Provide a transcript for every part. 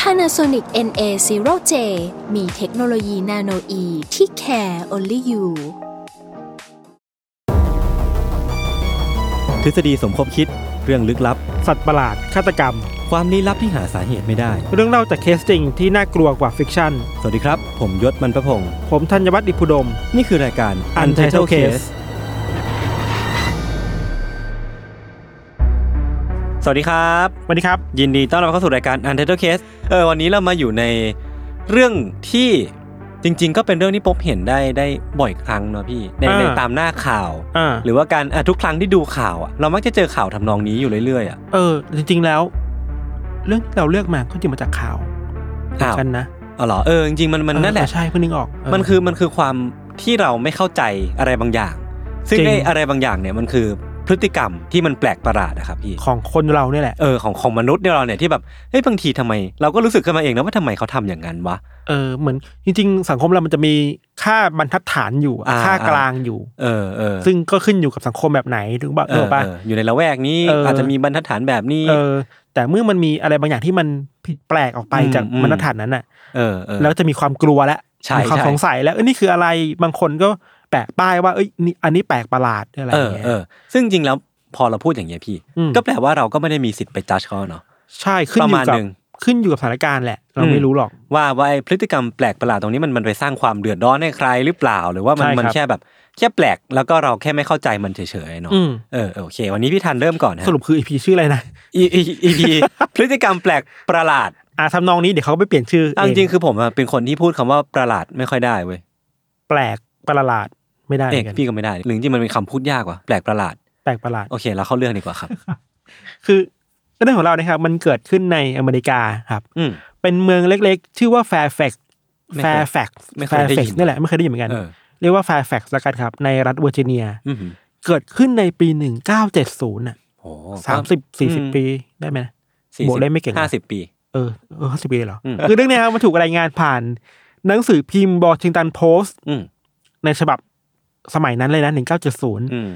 Panasonic NA0J มีเทคโนโลยี nanoe ที่ care only you ทฤษฎีสมคบคิดเรื่องลึกลับ สัตว์ประหลาด ฆาตกรรม ความลี้ลับที่หาสาเหตุไม่ได้ เรื่องเล่าจากเคสจริงที่น่ากลัวกว่า fiction สวัสดีครับ ผมยชญ์ บรรพพงศ์ผมธัญวัฒน์อิพภูดม นี่คือรายการ Untitled Case สวัสดีครับ สวัสดีครับ ยินดีต้อนรับเข้าสู่รายการ Untitled Case เออวันนี้เรามาอยู่ในเรื่องที่จริง ๆ ก็เป็นเรื่องที่พบเห็นได้ได้บ่อยครั้งเนอะพี่ในอ่าในตามหน้าข่าวอ่าหรือว่าการอะทุกครั้งที่ดูข่าวอะเรามักจะเจอข่าวทำนองนี้อยู่เรื่อยๆอะเออจริง ๆแล้ว เรื่องที่เราเลือกมาก็จริงมาจากข่าวอ้าวกันนะอ๋อเหรอเออจริงๆมันมันนั่นแหละเออใช่เพิ่งนึกออกเมันคือมันคือความที่เราไม่เข้าใจอะไรบางอย่าง ซึ่งจริงไอ้อะไรบางอย่างเนี่ยมันคือ พฤติกรรมที่มันแปลกประหลาดนะครับพี่ของคนเราเนี่ยแหละเออของของมนุษย์เนี่ยเราเนี่ยที่แบบเฮ้ยบางทีทำไม เราก็รู้สึกขึ้นมาเองนะว่าทำไมเขาทำอย่างนั้นวะเออเหมือนจริง ๆ สังคมเรามันจะมีค่าบรรทัดฐานอยู่อ่าค่ากลางอยู่ เออเออซึ่งก็ขึ้นอยู่กับสังคมแบบไหนถึงบอกเอเอออป่ะเอออยู่ในละแวกนี้เออออาจจะมีบรรทัดฐานแบบนี้เออ แต่เมื่อมันมีอะไรบางอย่างที่มันผิดแปลกออกไปอืมจากอืมบรรทัดฐานนั้นน่ะเออเออแล้วจะมีความกลัวแล้วใช่มีความใช่สงสัยแล้วเอ้ยนี่คืออะไรบางคนก็ แปะป้ายว่าเอ้ยนี่อันนี้แปลกประหลาดอะไรอเอย่างอเงี้ยเออซึ่งจริงแล้วพอเราพูดอย่างเงี้ยพี่อืมก็แปลว่าเราก็ไม่ได้มีสิทธิ์ไปจัดเขาเนาะใช่ขึ้นอประยู่มาณกับหนึ่งขึ้นอยู่กับสถานการณ์แหละ เราอืมไม่รู้หรอก ว่าว่าไอ้พฤติกรรมแปลกประหลาดตรงนี้มันมันไปสร้างความเดือดร้อนให้ใครหรือเปล่า หรือว่ามันใช่ครับมันแค่แบบแค่แปลกแล้วก็เราแค่ไม่เข้าใจมันเฉยๆเนาะอืมเออเออโอเค วันนี้พี่ทันเริ่มก่อนนะสรุปคืออีพีชื่ออะไรนะอีอีอีพีพฤติกรรมแปลกประหลาดอ่าทำนองนี้เดี๋ยวเขาก็ไปเปลี่ยนชื่อเอาจเอริงๆคือผมอะเป็นคนที่พูดคำว่าประหลาดไม่ค่อยได้เว้ยแปลกประหลาด ไม่ได้เหมือนกัน เออพี่ก็ไม่ได้หรือจริงๆมันเป็นคำพูดยากว่ะแปลกประหลาด แปลกประหลาดโอเคเราเข้าเรื่องดีกว่าครับ คือเรื่องของเรานะครับ มันเกิดขึ้นในอเมริกาครับอืมเป็นเมืองเล็กๆ ชื่อว่าแฟร์แฟกซ์ไม่แฟเคยร์แฟกซ์ไม่เคแฟยร์ได้แฟยิกนซ์นี่แหละไม่เคยได้ยินเหมือนกันเออเรียกว่าแฟร์แฟกซ์ละกันครับ ในรัฐเวอร์จิเนียอืมเกิดขึ้นในปีหนึ่งเก้าเจ็ดศูนย์อะโอ้สามสิบสี่สิบปีได้ไหมนะบวกเลขไม่เก่งนะห้าสิบปี เออเออห้าสิบปีเลยเหรออืมคือเรื่องเนี้ยครับมันถูกรายงานผ่าน หนังสือพิมพ์บอชิงตันโพสต์อืมในฉบับ สมัยนั้นเลยนะหนึ่งเก้าเจ็ดศูนย์อืม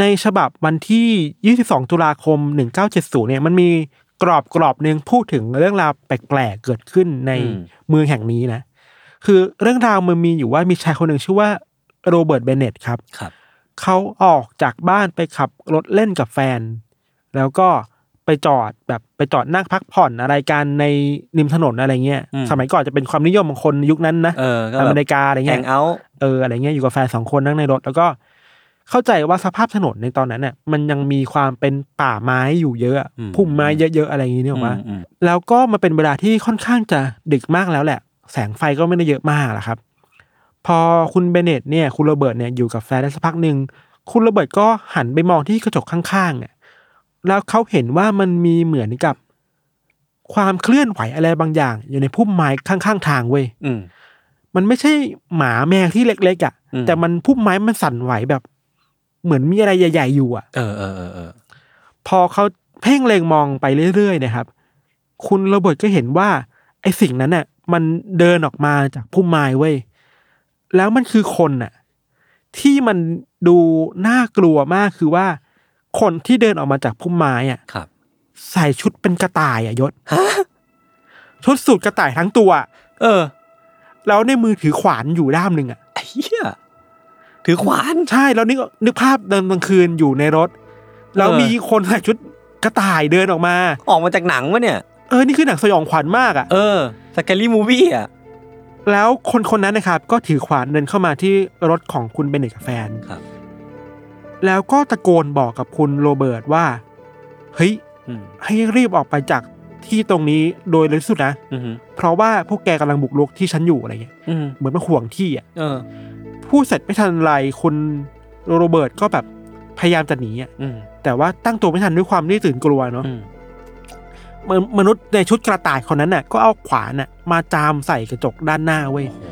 ในฉบับวันที่ยี่สิบสองตุลาคมหนึ่งเก้าเจ็ดศูนย์เนี่ยมันมีกรอบกรอบหนึ่งพูดถึงเรื่องราวแปลกๆเกิดขึ้นในเมืองแห่งนี้นะ คือเรื่องราวมันมีอยู่ว่ามีชายคนหนึ่งชื่อว่าโรเบิร์ตเบเนตครับครับ เขาออกจากบ้านไปขับรถเล่นกับแฟน แล้วก็ ไปจอดแบบไปจอดนั่งพักผ่อนอะไรกันในริมถนนอะไรเงี้ยอืมสมัยก่อนจะเป็นความนิยมของคนยุคนั้นนะเออก็อแบบเมริกาอะไรแฮเงี้งยเอาท์เอออะไรเงี้ยอยู่กับแฟนสองคนนั่งในรถแล้วก็เข้าใจว่าสภาพถนนในตอนนั้นเนี่ยมันยังมีความเป็นป่าไม้อยู่เยอะอะพุ่มไม้เยอะๆอะไรอย่างงี้เนี่ยหรอกว่าอืมแล้วก็มาเป็นเวลาที่ค่อนข้างจะดึกมากแล้วแหละ แสงไฟก็ไม่ได้เยอะมากหรอกครับ พอคุณเบเนตเนี่ย คุณโรเบิร์ตเนี่ยอยู่กับแฟนได้สักพักหนึ่งคุณโรเบิร์ตก็หันไปมองที่กระจกข้างๆเนี่ย แล้วเขาเห็นว่ามันมีเหมือนกับ ความเคลื่อนไหวอะไรบางอย่าง อยู่ในพุ่มไม้ข้างๆทางเว้ยอืมมันไม่ใช่หมาแมวที่เล็กๆอะอืมแต่มันพุ่มไม้มันสั่นไหวแบบ เหมือนมีอะไรใหญ่ๆอยู่อะเออเออเออเออพอเขาเพ่งเล็งมองไปเรื่อยๆนะครับ คุณโรเบิร์ตก็เห็นว่า ไอ้สิ่งนั้นน่ะ มันเดินออกมาจากพุ่มไม้เว้ยแล้วมันคือคนน่ะ ที่มันดูน่ากลัวมากคือว่า คนที่เดินออกมาจากพุ่มไม้อะครับ ใส่ชุดเป็นกระต่ายอะยศชุดสูทกระต่ายทั้งตัว เออ แล้วในมือถือขวานอยู่ด้ามหนึ่งอะไอ้เหี้ยถือขวานใช่แล้วนึกนึกภาพเดินกลางคืนอยู่ในรถ แล้วเออมีคนใส่ชุดกระต่ายเดินออกมา ออกมาจากหนังวะเนี่ยเออนี่คือหนังสยองขวัญมากอะ่ะเออสแกลี่มูวี่อะแล้วคนคนนั้นนะครับ ก็ถือขวานเดินเข้ามาที่รถของคุณเบนเนตกับแฟนครับ แล้วก็ตะโกนบอกกับคุณโรเบิร์ตว่าเฮ้ยอืมให้รีบออกไปจากที่ตรงนี้โดยเร็วที่สุดนะอืมเพราะว่าพวกแกกำลังบุกรุกที่ฉันอยู่อะไรเงี้ยอืมเหมือนมาห่วงที่อะเออพูดเสร็จไม่ทันไรคุณโรเบิร์ตก็แบบพยายามจะหนีอะอืมแต่ว่าตั้งตัวไม่ทันด้วยความที่ตื่นกลัวเนาะอืมมนมนุษย์ในชุดกระต่ายคนนั้นน่ะ ก็เอาขวานน่ะ มาจามใส่กระจกด้านหน้าเว้ยโอ้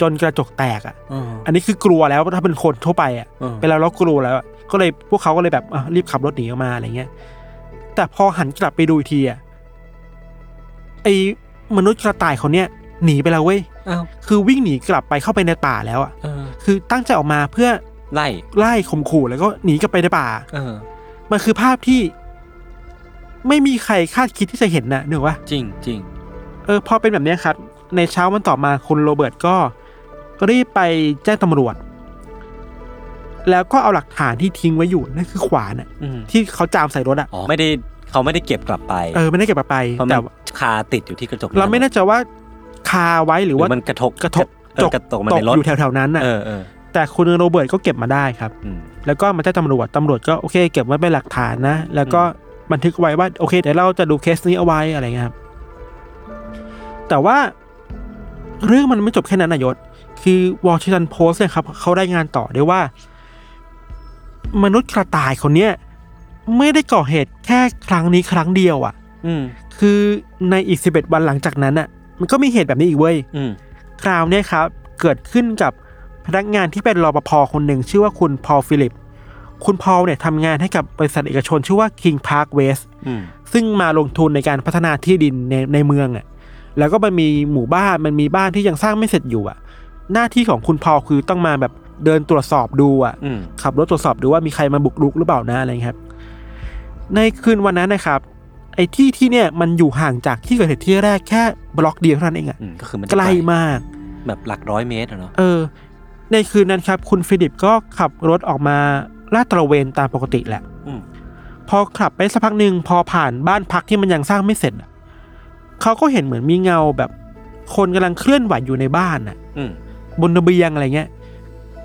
จนกระจกแตกอะเอออันนี้คือกลัวแล้วถ้าเป็นคนทั่วไปอะเออเป็นเราเรากลัวแล้วอะก็เลยพวกเขาก็เลยแบบอะรีบขับรถหนีออกมาอะไรเงี้ย แต่พอหันกลับไปดูอีกทีอะไอ้มนุษย์กระต่ายคนเนี้ยหนีไปแล้วเว้ยอ้าวคือวิ่งหนีกลับไปเข้าไปในป่าแล้วอะเออคือตั้งใจออกมาเพื่อไล่ไล่ข่มขู่แล้วก็หนีกลับไปในป่าเออมันคือภาพที่ ไม่มีใครคาดคิดที่จะเห็นนะนึกว่าจริงจริงเออพอเป็นแบบเนี้ยครับ ในเช้าวันต่อมาคุณโรเบิร์ตก็ รีบไปแจ้งตำรวจ แล้วก็เอาหลักฐานที่ทิ้งไว้อยู่นั่นคือขวานอะอืมที่เขาจามใส่รถอะอ๋อไม่ได้เขาไม่ได้เก็บกลับไปเออไม่ได้เก็บมาไปเพราะมัแต่นคาติดอยู่ที่กระจกเราไม่แน่ใจว่าคาไว้หหรืรืออว่ามันกระทบกระทบเออกระตกมาตในกรถอยู่แถวๆนั้นน่ะเออเออแต่คุณโรเบิร์ตก็เก็บมาได้ครับ อืม แล้วก็มาแจ้งตำรวจตำรวจก็โอเค เก็บไว้เป็นหลักฐานนะ แล้วก็บันทึกไว้ว่าโอเคเดี๋ยวเราจะดูเคสนี้เอาไว้อะไรเงี้ยครับแต่ว่าเรื่องมันไม่จบแค่นั้นนายศ คือวอชิงตันโพสเนี่ยครับเขาได้งานต่อด้วยว่า มนุษย์กระต่ายคนเนี้ยไม่ได้ก่อเหตุแค่ครั้งนี้ครั้งเดียวอะ่ะ อืม คือในอีกสิบเอ็ดวันหลังจากนั้นอะ มันก็มีเหตุแบบนี้อีกเว้ยอืม คราวเนี้ยครับ เกิดขึ้นกับพนักงานที่เป็นรปภคนหนึ่งชื่อว่าคุณพอลฟิลิป คุณพอลเนี่ยทำงานให้กับบริษัทเอกชนชื่อว่า King Park West อืม ซึ่งมาลงทุนในการพัฒนาที่ดินในในเมืองอะ แล้วก็มันมีหมู่บ้านมันมีบ้านที่ยังสร้างไม่เสร็จอยู่อะ หน้าที่ของคุณพอลคือต้องมาแบบเดินตรวจสอบดูอะอืมขับรถตรวจสอบดูว่ามีใครมาบุกรุกหรือเปล่านะอะไรเงี้ยครับ ในคืนวันนั้นนะครับ ไอ้ที่ที่เนี่ยมันอยู่ห่างจากที่เกิดเหตุที่แรกแค่บล็อกเดียวเท่านั้นเองอะอืมก็คือมันจะใกล้มาก แบบหลักร้อยเมตรอะเนาะเออ ในคืนนั้นครับ คุณฟิลิปก็ขับรถออกมาลาดตระเวนตามปกติแหละอืมพอขับไปสักพักหนึ่งพอผ่านบ้านพักที่มันยังสร้างไม่เสร็จอะเขาก็เห็นเหมือนมีเงาแบบ คนกำลังเคลื่อนไหวอยู่ในบ้านน่ะอืม บนระเบียงอะไรเงี้ย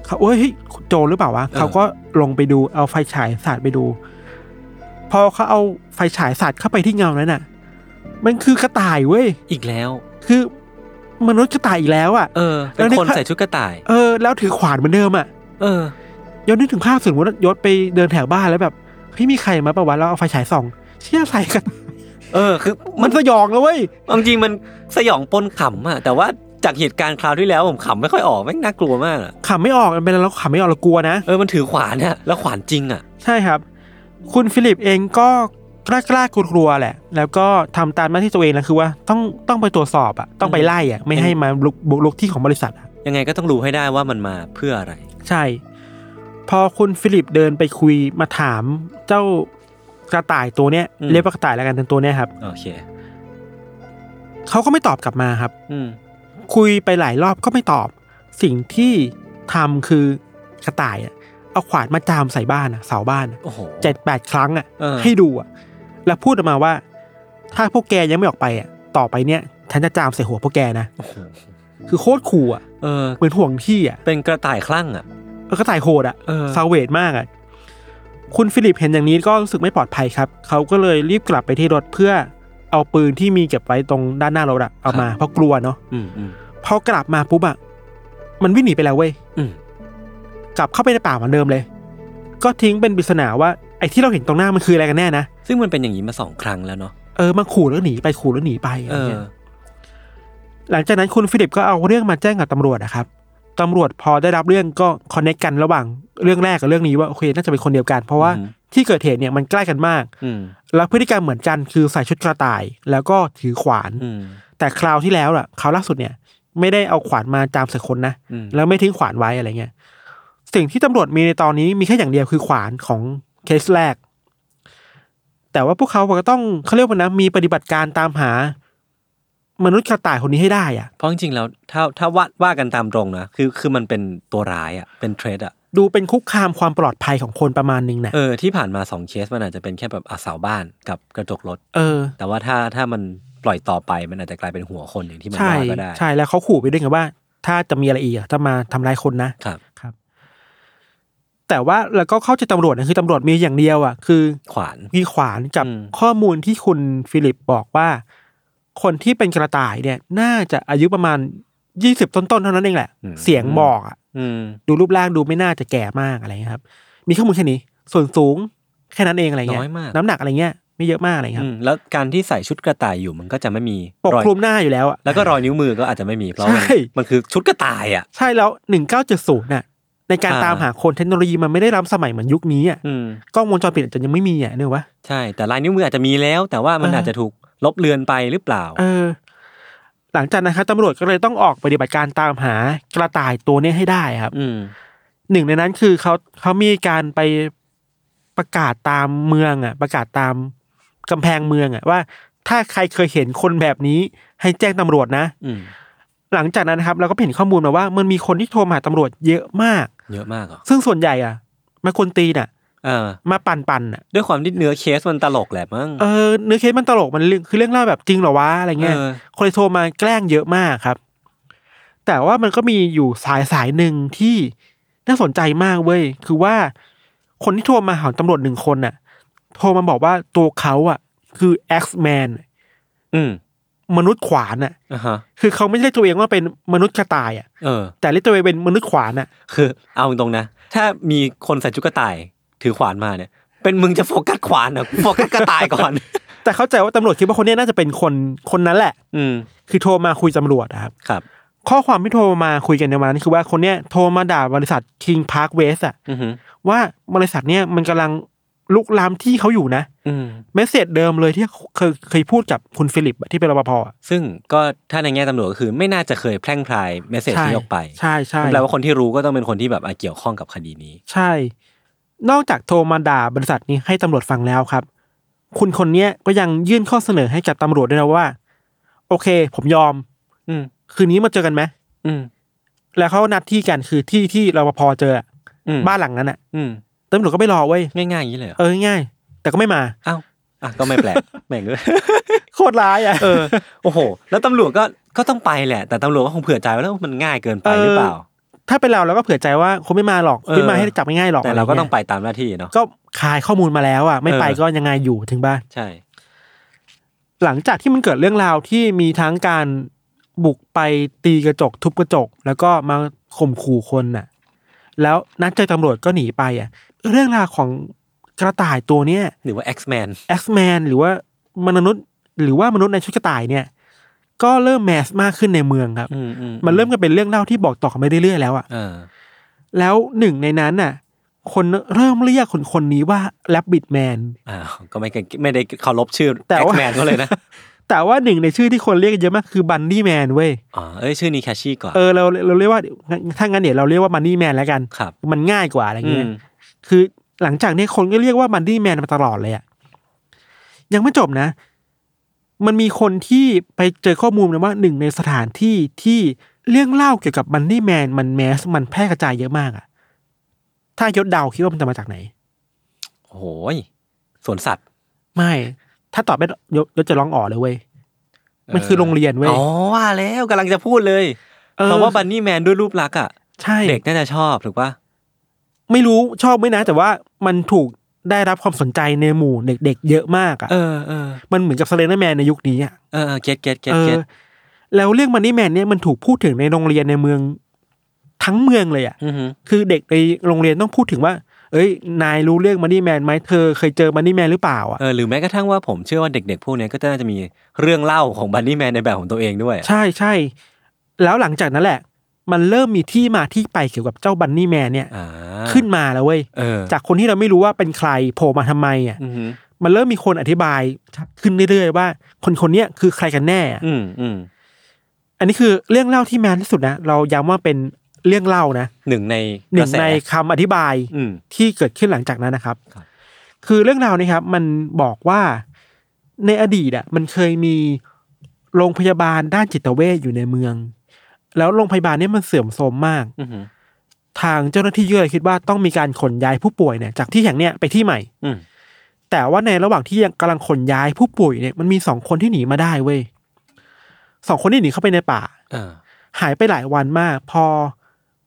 เขาเอ้ยเฮ้ยโจรหรือเปล่าวะเออเขาก็ลงไปดูเอาไฟฉายสาดไปดู พอเขาเอาไฟฉายสาดเข้าไปที่เงานั้นน่ะ มันคือกระต่ายเว้ยอีกแล้ว คือมนุษย์กระต่ายอีกแล้วอะเออแล้เป็นวในคนภาพใส่ชุดกระต่าย เออ แล้วถือขวานเหมือนเดิมอะเออยศนึกถึงภาพสมมติว่ายศไปเดินแถวบ้านแล้วแบบเฮ้ยมีใครมาปะวะแล้วเอาไฟฉายส่อง เชี่ยใส่กัน เออ คือ มัมันนสยองแล้วเว้ยเอาจริงๆมันสยองปนขำอะแต่ว่า จากเหตุการณ์คราวที่แล้วผมขำไม่ค่อยออกแม่งน่ากลัวมากอะขำไม่ออกมันเป็นแล้วขำไม่ออกเรากลัวนะ เออมันถือขวานอะแล้วขวานจริงอะใช่ครับ คุณฟิลิปเองก็กล้ากล้ากลัวกลัวๆแหละ แล้วก็ทำตามหน้าที่ตัวเองนะคือว่าต้องต้องไปตรวจสอบอะต้องไปไล่อะไม่ให้มาบุกบุกรุกที่ของบริษัทอะยังไงก็ต้องรู้ให้ได้ว่ามันมาเพื่ออะไร ใช่ พอคุณฟิลิปเดินไปคุยมาถามเจ้ากระต่ายตัวเนี้ยอืม เรียกว่ากระต่ายแล้วกันเป็นตัวเนี้ยครับโอเคเขาก็ไม่ตอบกลับมาครับ อืม คุยไปหลายรอบก็ไม่ตอบ สิ่งที่ทำคือกระต่ายอะเอาขวานมาจามใส่บ้านอะเสาบ้านอะโอ้โห เจ็ดแปดครั้งอะเออ ให้ดูอะแล้วพูดออกมาว่า ถ้าพวกแกยังไม่ออกไปอะต่อไปเนี่ย ฉันจะจามใส่หัวพวกแกนะ โอ้โหคือโคตรขู่อะเออ เหมือนห่วงที่อะเป็นกระต่ายคลั่งอะเออก็ตายโหดอะเออ ซาเวดมากอะคุณฟิลิปเห็นอย่างนี้ก็รู้สึกไม่ปลอดภัยครับ เขาก็เลยรีบกลับไปที่รถเพื่อ เอาปืนที่มีเก็บไว้ตรงด้านหน้ารถอะเอามาเพราะกลัวเนาะอืมอืมพอกลับมาปุ๊บอะมันวิ่งหนีไปแล้วเว้ยอืมกลับเข้าไปในป่าเหมือนเดิมเลย ก็ทิ้งเป็นปริศนาว่าไอ้ที่เราเห็นตรงหน้ามันคืออะไรกันแน่นะซึ่งมันเป็นอย่างนี้มาสองครั้งแล้วเนาะเออมาขู่แล้วหนีไปขู่แล้วหนีไปอะไรเออเงี้ยหลังจากนั้นคุณฟิลิปก็เอาเรื่องมาแจ้งกับตำรวจนะครับตำรวจพอได้รับเรื่องก็คอนเนคกันระหว่างเรื่องแรกกับเรื่องนี้ว่าโอเคน่าจะเป็นคนเดียวกัน เพราะว่า ที่เกิดเหตุเนี่ยมันใกล้กันมากอืมแล้วพฤติกรรมเหมือนกันคือใส่ชุดกระต่าย แล้วก็ถือขวานอืมแต่คราวที่แล้วอะคราวล่าสุดเนี่ย ไม่ได้เอาขวานมาจามใส่คนนะอืมแล้วไม่ทิ้งขวานไว้อะไรเงี้ย สิ่งที่ตำรวจมีในตอนนี้มีแค่อย่างเดียวคือขวานของเคสแรก แต่ว่าพวกเขาก็ต้องเขาเรียกว่านะมีปฏิบัติการตามหา มนุษย์กระต่ายคนนี้ให้ได้อะเพราะจริงๆแล้วถ้าถ้าว่าว่ากันตามตรงนะคือคือมันเป็นตัวร้ายอะเป็นเทรดอะ ดูเป็นคุกคามความปลอดภัยของคนประมาณนึงนะเออที่ผ่านมาสองเคสมันอาจจะเป็นแค่แบบอาเสาบ้านกับกระจกรถเออ แต่ว่าถ้าถ้ามันปล่อยต่อไปมันอาจจะกลายเป็นหัวคนอย่างที่มันใช่ว่าก็ได้ใช่แล้วเขาขู่ไปด้วยไงว่า ถ้าจะมีอะไรอีกอะถ้ามาทำร้ายคนนะครับครับ แต่ว่าแล้วก็เข้าใจตำรวจนะคือตำรวจมีอย่างเดียวอะคือ ขวานมีขวานกับอืมข้อมูลที่คุณฟิลิปบอกว่า คนที่เป็นกระต่ายเนี่ย น่าจะอายุประมาณยี่สิบต้นๆเท่านั้นเองแหละ เสียงบอกอะอืม ดูรูปร่างดูไม่น่าจะแก่มากอะไรเงี้ยครับ มีข้อมูลแค่นี้ ส่วนสูงแค่นั้นเองอะไรเงี้ยน้อยมากน้ำหนักอะไรเงี้ยไม่เยอะมากอะไรครัอืบมแล้วการที่ใส่ชุดกระต่ายอยู่มันก็จะไม่มีปกรอยคลุมหน้าอยู่แล้วอะแล้วก็รอยนิ้วมือก็อาจจะไม่มีเพราะมันใช่มันคือชุดกระต่ายอะใช่แล้วหนึ่งเก้าเจ็ดศูนย์น่ะในการอ่าตามหาคนเทคโนโลยีมันไม่ได้ล้ำสมัยเหมือนยุคนี้อะอืมกล้องวงจรปิดอาจจะยังไม่มีอะเนกวะใช่แต่ลายนิ้วมืออาจจะมีแล้ว แต่ว่ามันเออออาจจะถูกลบเลือนไปหรือเปล่า เออ หลังจากนั้นครับตำรวจก็เลยต้องออกปฏิบัติการตามหากระต่ายตัวเนี้ยให้ได้ครับอืมหนึ่งในนั้นคือเขาเขามีการไปประกาศตามเมืองอะ ประกาศตามกำแพงเมืองอะว่า ถ้าใครเคยเห็นคนแบบนี้ให้แจ้งตำรวจนะอืมหลังจากนั้นนะครับ เราก็เห็นข้อมูลมาว่ามันมีคนที่โทรมาหาตำรวจเยอะมาก เยอะมากเหรอซึ่งส่วนใหญ่อะมาคนตีน่ะเออ มาปั่นปั่นๆอะด้วยความที่เนื้อเคสมันตลกแหละมั้งเออเนื้อเคสมันตลกมันเรื่องคือเรื่องเล่าแบบจริงเหรอวะอะไรเงี้ยเออคนเลยโทรมาแกล้งเยอะมากครับ แต่ว่ามันก็มีอยู่สายสายหนึ่งที่น่าสนใจมากเว้ยคือว่าคนที่โทรมาหาตำรวจหนึ่งคนน่ะ โทรมาบอกว่าตัวเขาอะ คือ X-Man อืมมนุษย์ขวานอะอ่าฮะคือเขาไม่เรียกตัวเองว่าเป็นมนุษย์กระต่ายอะเออแต่เรียกตัวเองเป็นมนุษย์ขวานอะ คือ เอาตรงๆนะ ถ้ามีคนใส่ชุดกระต่าย ถือขวานมาเนี่ย เป็นมึงจะโฟกัสขวานเหรอโฟกัสกระต่ายก่อน แต่เข้าใจว่าตำรวจคิดว่าคนเนี้ยน่าจะเป็นคนคนนั้นแหละ อืม คือโทรมาคุยตำรวจอะครับ ครับ ข้อความที่โทรมาคุยกันในวันนั้นคือว่าคนเนี้ยโทรมาด่าบริษัท King Park West อะอือฮึว่าบริษัทเนี้ยมันกำลังลุกลามที่เขาอยู่นะอืม เมสเซจเดิมเลยที่เคยเคยพูดกับคุณฟิลิปอะที่เป็นรปภอะซึ่งก็ถ้าในแง่ตำรวจก็คือไม่น่าจะเคยแพร่งพรายเมสเซจนี้ออกไปใช่ใช่แปลว่าคนที่รู้ก็ต้องเป็นคนที่แบบอะเกี่ยวข้องกับคดีนี้ ใช่ นอกจากโทรมาด่าบริษัทนี้ให้ตำรวจฟังแล้วครับ คุณคนเนี้ยก็ยังยื่นข้อเสนอให้กับตำรวจด้วยนะว่า โอเค ผมยอม อืม คืนนี้มาเจอกันไหมอืม แล้วเขานัดที่กันคือที่ที่รปภเจออะอืมบ้านหลังนั้นอะอืม ตำรวจก็ไม่รอเว้ยง่ายๆอย่างนี้เลยเหรอเออง่ายๆแต่ก็ไม่มา อ้าวอะก็ไม่แปลกแม่งเลย โคตรร้ายอะ เออ โอ้โห แล้วตำรวจก็ ก็ต้องไปแหละ แต่ตำรวจก็คงเผื่อใจไว้แล้วว่ามันง่ายเกินไปหรือเปล่า ถ้าเป็นเราเราก็เผื่อใจว่าคงไม่มาหรอกเออไม่มาให้จับง่ายๆหรอกแต่เราก็ต้องะไปไงี้ยตามหน้าที่เนาะก็คายข้อมูลมาแล้วอะไม่ไปเออก็ยังไงอยู่ถึงบ้านใช่ หลังจากที่มันเกิดเรื่องราวที่มีทั้งการบุกไปตีกระจกทุบกระจก แล้วก็มาข่มขู่คนน่ะ แล้วนัดเจอตำรวจก็หนีไปอะ เรื่องราวของกระต่ายตัวเนี้ยหรือว่า X-Man X-Man หรือว่ามนุษย์ หรือว่ามนุษย์ในชุดกระต่ายเนี่ย ก็เริ่มแมสมากขึ้นในเมืองครับอืมอืมันเริ่มกันเป็นเรื่องเล่าที่บอกต่อกันไปเรื่อยๆแล้วอะเออแล้วหนึ่งในนั้นน่ะ คนเริ่มเรียกคนคนนี้ว่าแ b บบิ t แมนอ้าวก็ไม่เก่งไม่ได้เคารพชื่อแต่ว่า X-Man ก็เลยนะ แต่ว่าหนึ่งในชื่อที่คนเรียกกันเยอะมากคือบันนี่แมนเว้ยอ๋อเอ้ยชื่อนี้แคชชี่กว่าเออเราเราเรียกว่าถ้างั้นเดี๋ยวเราเรียกว่าบันนี่แมนแล้วกันครับมันง่ายกว่าอะไรอืเงี้ยมคือหลังจากนี้คนก็เรียกว่าบันนี่แมนมาตลอดเลยอะยังไม่จบนะ มันมีคนที่ไปเจอข้อมูลนะว่าหนึ่งในสถานที่ที่เรื่องเล่าเกี่ยวกับบันนี่แมนมันแมสมันแพร่กระจายเยอะมากอะถ้ายศเดาคิดว่ามันจะมาจากไหนโอ้โหยสวนสัตว์ ไม่ ถ้าตอบไม่ยศยศจะร้องอ๋อเลยเว้ยมันคือโรงเรียนเว้ยอ๋อว่าแล้วกำลังจะพูดเลยเออเพราะว่า Bunny Man ด้วยรูปลักษณ์อะใช่เด็กน่าจะชอบถูกปะไม่รู้ชอบไหมนะ แต่ว่ามันถูก ได้รับความสนใจในหมู่เด็กๆเยอะมากอะเออเออมันเหมือนกับ Slender Man ในยุคนี้อะเออ get get get เออ getแล้วเรื่อง Bunny Man เนี่ยมันถูกพูดถึงในโรงเรียนในเมืองทั้งเมืองเลยอะอือฮึคือเด็กในโรงเรียนต้องพูดถึงว่า เอ้ย นายรู้เรื่อง Bunny Man ไหมเธอเคยเจอ Bunny Man หรือเปล่าอะเออหรือแม้กระทั่งว่าผมเชื่อว่าเด็กๆพวกเนี้ยก็น่าจะมีเรื่องเล่าของบันนี่แมนในแบบของตัวเองด้วย ใช่ใช่แล้วหลังจากนั้นแหละ มันเริ่มมีที่มาที่ไปเกี่ยวกับเจ้าบันนี่แมนเนี่ยอ่าขึ้นมาแล้วเว้ยเออจากคนที่เราไม่รู้ว่าเป็นใครโผล่มาทำไมอะอือฮึมันเริ่มมีคนอธิบายชัดขึ้นเรื่อยๆว่า คนคนเนี้ยคือใครกันแน่อะอืมอืมอันนี้คือเรื่องเล่าที่แมนที่สุดนะเราย้ำว่าเป็นเรื่องเล่านะหนึ่งในหนึ่กระงแสในคำอธิบายอืมที่เกิดขึ้นหลังจากนั้นนะครับครับคือเรื่องราวนี้ครับ มันบอกว่าในอดีตอะ มันเคยมีโรงพยาบาลด้านจิตเวชอยู่ในเมือง แล้วโรงพยาบาลเนี้มันเสื่อมโทรมมากอือฮึทางเจ้าหน้าที่ก็เลยคิดว่าต้องมีการขนย้ายผู้ป่วยเนี่ยจากที่แห่งเนี้ยไปที่ใหม่ อืมแต่ว่าในระหว่างที่ยังกำลังขนย้ายผู้ป่วยเนี่ยมันมีสองคนที่หนีมาได้เว้ยสองคนที่หนีเข้าไปในป่าเออหายไปหลายวันมาก พอ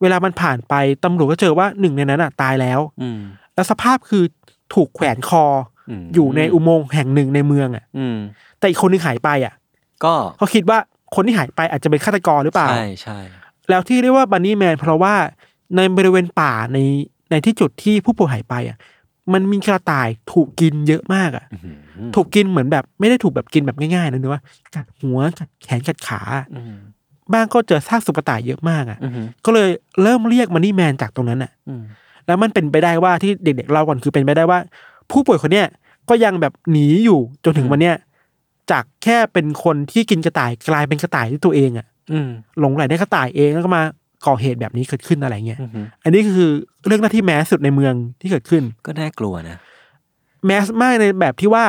เวลามันผ่านไปตำรวจก็เจอว่าหนึ่งในนั้นอะ ตายแล้วอืมแล้วสภาพคือถูกแขวนคออมอยู่ในอุโมงค์แห่งหนึ่งในเมืองอะอืมแต่อีกคนนึงหายไปอะ ก็เขาคิดว่า คนที่หายไปอาจจะเป็นฆาตกรหรือเปล่า ใช่ใช่แล้วที่เรียกว่าบันนี่แมนเพราะว่าในบริเวณป่าในในที่จุดที่ผู้ป่วยหายไปอะ มันมีกระต่ายถูกกินเยอะมากอะอื้อหือถูกกินเหมือนแบบไม่ได้ถูกแบบกินแบบง่ายๆนะนึกว่ากัดหัวกัดแขนกัดขาอืมบ้างก็เจอซากสุกระต่ายเยอะมากอะอือหือก็เลยเริ่มเรียกมันนี่แมนจากตรงนั้นอะอืมแล้วมันเป็นไปได้ว่าที่เด็กๆเล่าก่อนคือเป็นไปได้ว่า ผู้ป่วยคนเนี้ยก็ยังแบบหนีอยู่จนถึงวันเนี้ย จากแค่เป็นคนที่กินกระต่ายกลายเป็นกระต่ายที่ตัวเองอะอืมหลงไหลในกระต่ายเองแล้วก็มาก่อเหตุแบบนี้เกิดขึ้นอะไรเงี้ยอือหืออันนี้คือเรื่องหน้าที่แมสสุดในเมืองที่เกิดขึ้น ก็น่ากลัวนะmass มากในแบบที่ว่า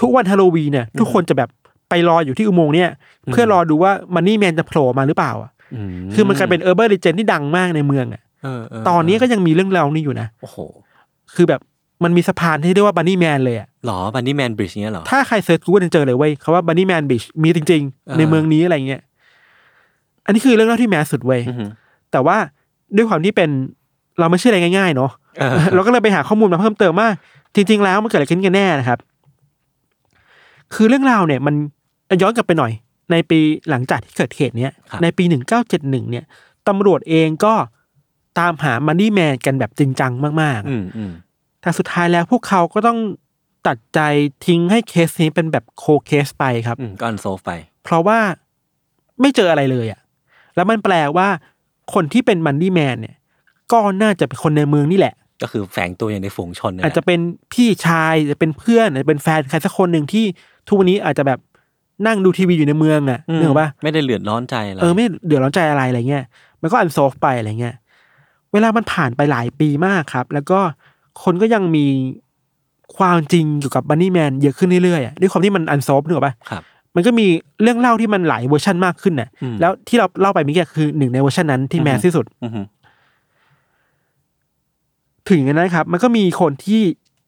ทุกวันฮาโลวีนเนี่ย ทุกคนจะแบบไปรออยู่ที่อุโมงค์เนี่ย เพื่อรอดูว่า Bunny Man จะโผล่มาหรือเปล่าอะอืมคือมันกลายเป็นเออร์เบอร์ e ิเจนที่ดังมากในเมืองอะเออเตอนนี้ก็ยังมีเรื่องราวนี้อยู่นะโอ้โหคือแบบ มันมีสะพานที่เรียกว่า Bunny Man เลยอะหรอ Bunny Man Bridge เนี้ยเหรอ ถ้าใคร search Google จะเจอเลยเว้ยคำว่า Bunny Man Bridge มีจริงอ่าๆในเมืองนี้อะไรเงี้ย อันนี้คือเรื่องเล่าที่ mass สุดเว้ยอือหือแต่ว่าด้วยความที่เป็นเราไม่เชื่ออะไรง่ายๆเนาะเออเราก็เลยไปหาข้อมูลมาเพิ่มเติมว่าจริง ๆ แล้วมันเกิดอะไรขึ้นกันแน่นะครับ คือเรื่องราวเนี่ย มันย้อนกลับไปหน่อย ในปีหลังจากที่เกิดเหตุเนี้ยครับในปีหนึ่งเก้าเจ็ดหนึ่งเนี่ยตำรวจเองก็ตามหา Bunny Man กันแบบจริงจังมากๆอืมอืม แต่สุดท้ายแล้วพวกเขาก็ต้องตัดใจทิ้งให้เคสนี้เป็นแบบ cold case ไปครับอืมก็ unsolved ไป เพราะว่าไม่เจออะไรเลยอะ่ะ แล้วมันแปลว่าคนที่เป็นมันนี่แมนเนี่ย ก็น่าจะเป็นคนในเมืองนี่แหละ ก็คือแฝงตัวอย่างในฝูงชนเนี่ยอาจจะเป็นพี่ชายอาจจะเป็นเพื่อนอาจจะเป็นแฟนใครสักคนหนึ่งที่ทุกวันนี้อาจจะแบบนั่งดูทีวีอยู่ในเมืองอะ่ะอืมนึกออกปะไม่ได้เลือดร้อนใจอะไรเออไม่เดือดร้อนใจอะไรอะไรเงี้ยมันก็อันโซฟไปอะไรเงี้ยเวลามันผ่านไปหลายปีมากครับ แล้วก็ คนก็ยังมีความจริงเกี่ยวกับบันนี่แมนเยอะขึ้นเรื่อยๆอะด้วยความที่มันอันโซฟนึกออกปะครับมันก็มีเรื่องเล่าที่มันหลายเวอร์ชันมากขึ้นน่ะอืมแล้วที่เราเล่าไปเมื่อกี้คือหนึ่งในเวอร์ชันนั้นที่อือฮึ mass ที่สุดอือหือถึงอย่างนั้นนะครับ มันก็มีคนที่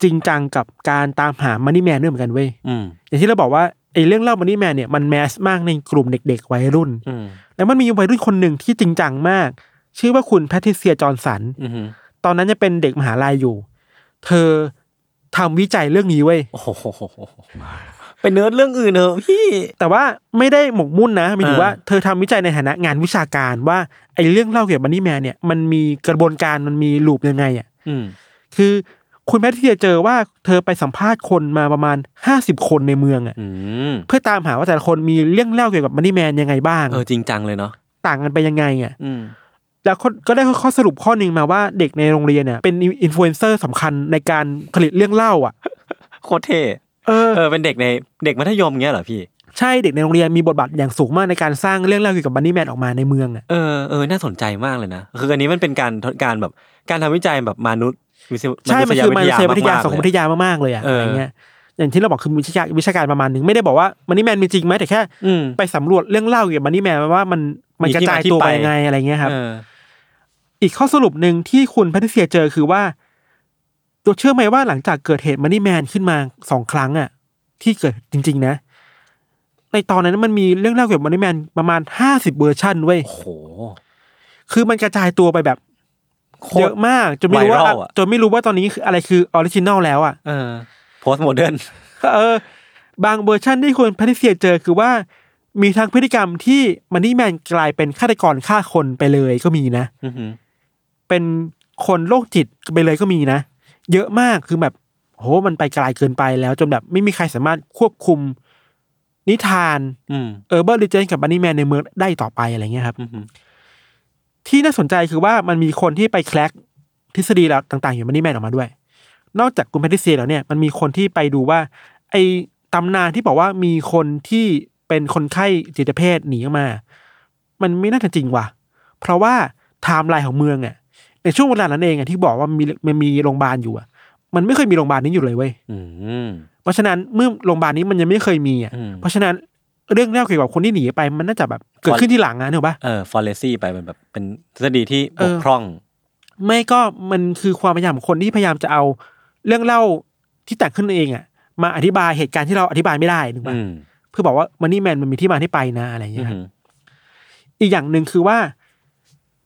จริงจังกับการตามหา Bunny Man ด้วยเหมือนกันเว้ยอืมอย่างที่เราบอกว่าไอ้เรื่องเล่า Bunny Man เนี่ยมัน mass มากในกลุ่มเด็ก ๆ วัยรุ่นอืมแล้วมันมีวัยรุ่นคนหนึ่งที่จริงจังมาก ชื่อว่าคุณแพทริเซียจอห์นสันอือหือตอนนั้นจะเป็นเด็กมหาลัยอยู่ เธอทำวิจัยเรื่องนี้เว้ยโอ้โหไปเนิร์ดเรื่องอื่นเถอะพี่ แต่ว่าไม่ได้หมกมุ่นนะหมายถึงอ่าว่าเธอทำวิจัยในฐานะงานวิชาการว่าไอ้เรื่องเล่าเกี่ยวกับมันนี่แมนเนี่ยมันมีกระบวนการมันมีลูปยังไงอะอืมคือคุณแพทริเซียเจอว่าเธอไปสัมภาษณ์คนมาประมาณห้าสิบคนในเมืองอะอืมเพื่อตามหาว่าแต่ละคนมีเรื่องเล่าเกี่ยวกับมันนี่แมนยังไงบ้างเออจริงจังเลยเนาะต่างกันไปยังไงอะอืม แล้วก็ก็ได้ข้อสรุปข้อหนึ่งมาว่าเด็กในโรงเรียนเนี่ยเป็นอินฟลูเอนเซอร์สำคัญในการผลิตเรื่องเล่าอะโคตรเท่เออเออเป็นเด็กในเด็กมัธยมเงี้ยเหรอพี่ใช่เด็กในโรงเรียนมีบทบาทอย่างสูงมากในการสร้างเรื่องเล่าเกี่ยวกับ Bunny Man ออกมาในเมืองอะเออเออน่าสนใจมากเลยนะคืออันนี้มันเป็นการการแบบการทำวิจัยแบบมนุษยวิทยาใช่มันคือมนุษยวิทยาๆสังคมวิทยามากๆเลยอะเออออะไรเงี้ยอย่างที่เราบอกคือวิชาการวิชาการประมาณหนึ่งไม่ได้บอกว่า Bunny Man มีจริงไหมแต่แค่อืมไปสำรวจเรื่องเล่าเกี่ยวกับ Bunny Man ว่ามัน มันมีกระที่จายมาที่ตัวไปไปยังไงอะไรเงี้ยครับเอออีกข้อสรุปหนึ่งที่คุณแพทริเซียเจอคือว่าตัวเชื่อไหมว่าหลังจากเกิดเหตุ Bunny Man ขึ้นมาสองครั้งอะที่เกิดจริง ๆ นะ ในตอนนั้นมันมีเรื่องเล่าเกี่ยวกับ Bunny Man ประมาณห้าสิบเวอร์ชันเว้ยโอ้โหคือมันกระจายตัวไปแบบโคตรเยอะมากจนไม่รู้ว่าไวรัลอะจนไม่รู้ว่าตอนนี้คืออะไรคือ original แล้วอะเออ postmodern เออบางเวอร์ชันที่คุณแพทริเซียเจอคือว่า มีทั้งพฤติกรรมที่มันนี่แมนกลายเป็นฆาตกรฆ่าคนไปเลยก็มีนะอือหือเป็นคนโรคจิตไปเลยก็มีนะ เยอะมากคือแบบโหมันไปไกลเกินไปแล้ว จนแบบไม่มีใครสามารถควบคุมนิทานอืมเออร์เบอร์ลิเจนกับบันนี่แมนในเมืองได้ต่อไปอะไรเงี้ยครับอือหือที่น่าสนใจคือว่ามันมีคนที่ไปแคลกทฤษฎีแล้วต่างๆอยู่มันนี่แมนออกมาด้วย นอกจากคุณแพทริเซียแล้วเนี่ยมันมีคนที่ไปดูว่า ไอ้ตำนานที่บอกว่ามีคนที่ เป็นคนไข้จิตเภทหนีออกมา มันไม่น่าจะจริงว่ะ เพราะว่าไทม์ไลน์ของเมืองอะในช่วงเวลานั้นเองอะที่บอกว่ามีมันมีโรงพยาบาลอยู่อะ มันไม่เคยมีโรงพยาบาลนี้อยู่เลยเว้ยอืมเพราะฉะนั้นเมื่อโรงพยาบาลนี้มันยังไม่เคยมีอะอืมเพราะฉะนั้นเรื่องเล่าเกี่ยวกับคนที่หนีไป มันน่าจะแบบเกิดขึ้นที่หลังนะถูกปะเออ fallacy ไปเป็นแบบเป็นทฤษฎีที่เออบกพร่อง ไม่ก็มันคือความพยายามของคนที่พยายามจะเอาเรื่องเล่าที่แต่งขึ้นเองอะมาอธิบายเหตุการณ์ที่เราอธิบายไม่ได้ถูกปะอืม เพื่อบอกว่ามันนี่แมนมันมีที่มาที่ไปนะอะไรอย่างอืเงี้อยครับหืออีกอย่างหนึ่งคือว่า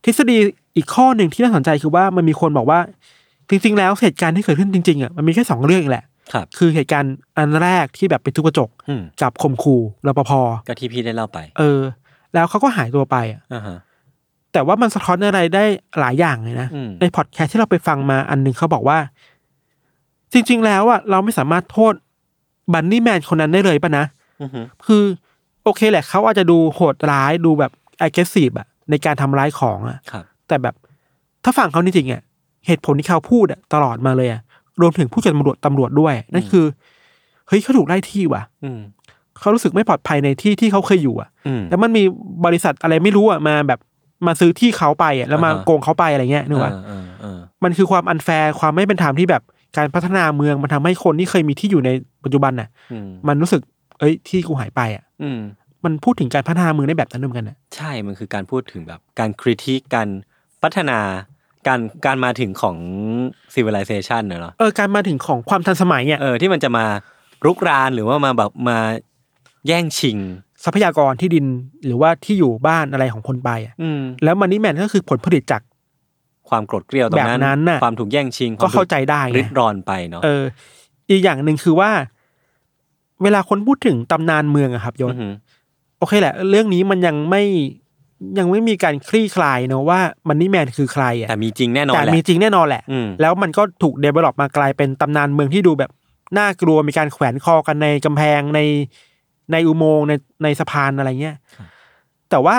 ทฤษฎีอีกข้อหนึ่งที่น่าสนใจคือว่ามันมีคนบอกว่า จริง ๆ แล้วเหตุการณ์ที่เกิดขึ้นจริงๆอะมันมีแค่สองเรื่องเองแหละครับคือเหตุการณ์อันแรกที่แบบไปทุบกระจกอืมกับข่มขู่รปภก็ที่พี่ได้เล่าไป เออ แล้วเขาก็หายตัวไปอะอ่าฮะแต่ว่ามันสะท้อนอะไรได้หลายอย่างเลยนะอืมในพอดแคสต์ที่เราไปฟังมาอันหนึ่งเขาบอกว่า จริง ๆ แล้วอะเราไม่สามารถโทษบันนี่แมนคนนั้นได้เลยป่ะนะอือฮึ คือโอเคแหละเขาอาจจะดูโหดร้ายดูแบบ aggressive อะในการทำร้ายของอะครับแต่แบบถ้าฟังเขาจริงๆอะเหตุผลที่เขาพูดอะตลอดมาเลยอะรวมถึงผู้จัดตำรวจตำรวจด้วย นั่นคือเฮ้ยเขาถูกไล่ที่ว่ะอืมเขารู้สึกไม่ปลอดภัยในที่ที่เขาเคยอยู่อะอืมแล้วมันมีบริษัทอะไรไม่รู้อะมาแบบมาซื้อที่เขาไปอะแล้วมาอ่าฮะโกงเขาไปอะไรเงี้ยนึกว่าเออเออเออมันคือความอันแฟร์ความไม่เป็นธรรมที่แบบการพัฒนาเมืองมันทำให้คนที่เคยมีที่อยู่ในปัจจุบันน่ะอืมมันรู้สึก เอ้ยที่กูหายไปอะอืมมันพูดถึงการพัฒนาเมืองได้แบบนั้นด้วยเหมือนกันน่ะใช่มันคือการพูดถึงแบบ การคริติกการพัฒนาการการมาถึงของ civilization เนอะเนาะเออการมาถึงของความทันสมัยเนี่ยเออที่มันจะมารุกรานหรือว่ามาแบบมาแย่งชิง ทรัพยากรที่ดินหรือว่าที่อยู่บ้านอะไรของคนไปอะอืมแล้วมันนี่แมนก็คือผลผลิตจากความโกรธเกลียวตรงนั้นแบบนั้นน่ะ ความถูกแย่งชิงก็เข้าใจได้ริไงดรอนไปเนาะเออ อีกอย่างหนึ่งคือว่า เวลาคนพูดถึงตำนานเมืองอะครับยศอหือโอเคแหละ เรื่องนี้มันยังไม่ยังไม่มีการคลี่คลายเนอะว่ามันนี่แมนคือใครอะแต่มีจริงแน่นอนแต่แหละมีจริงแน่นอนแหละอืมแล้วมันก็ถูกเดเวล็อปมากลายเป็นตำนานเมืองที่ดูแบบน่ากลัวมีการแขวนคอกันในกำแพงในในอุโมงค์ในในสะพานอะไรเงี้ยแต่ว่า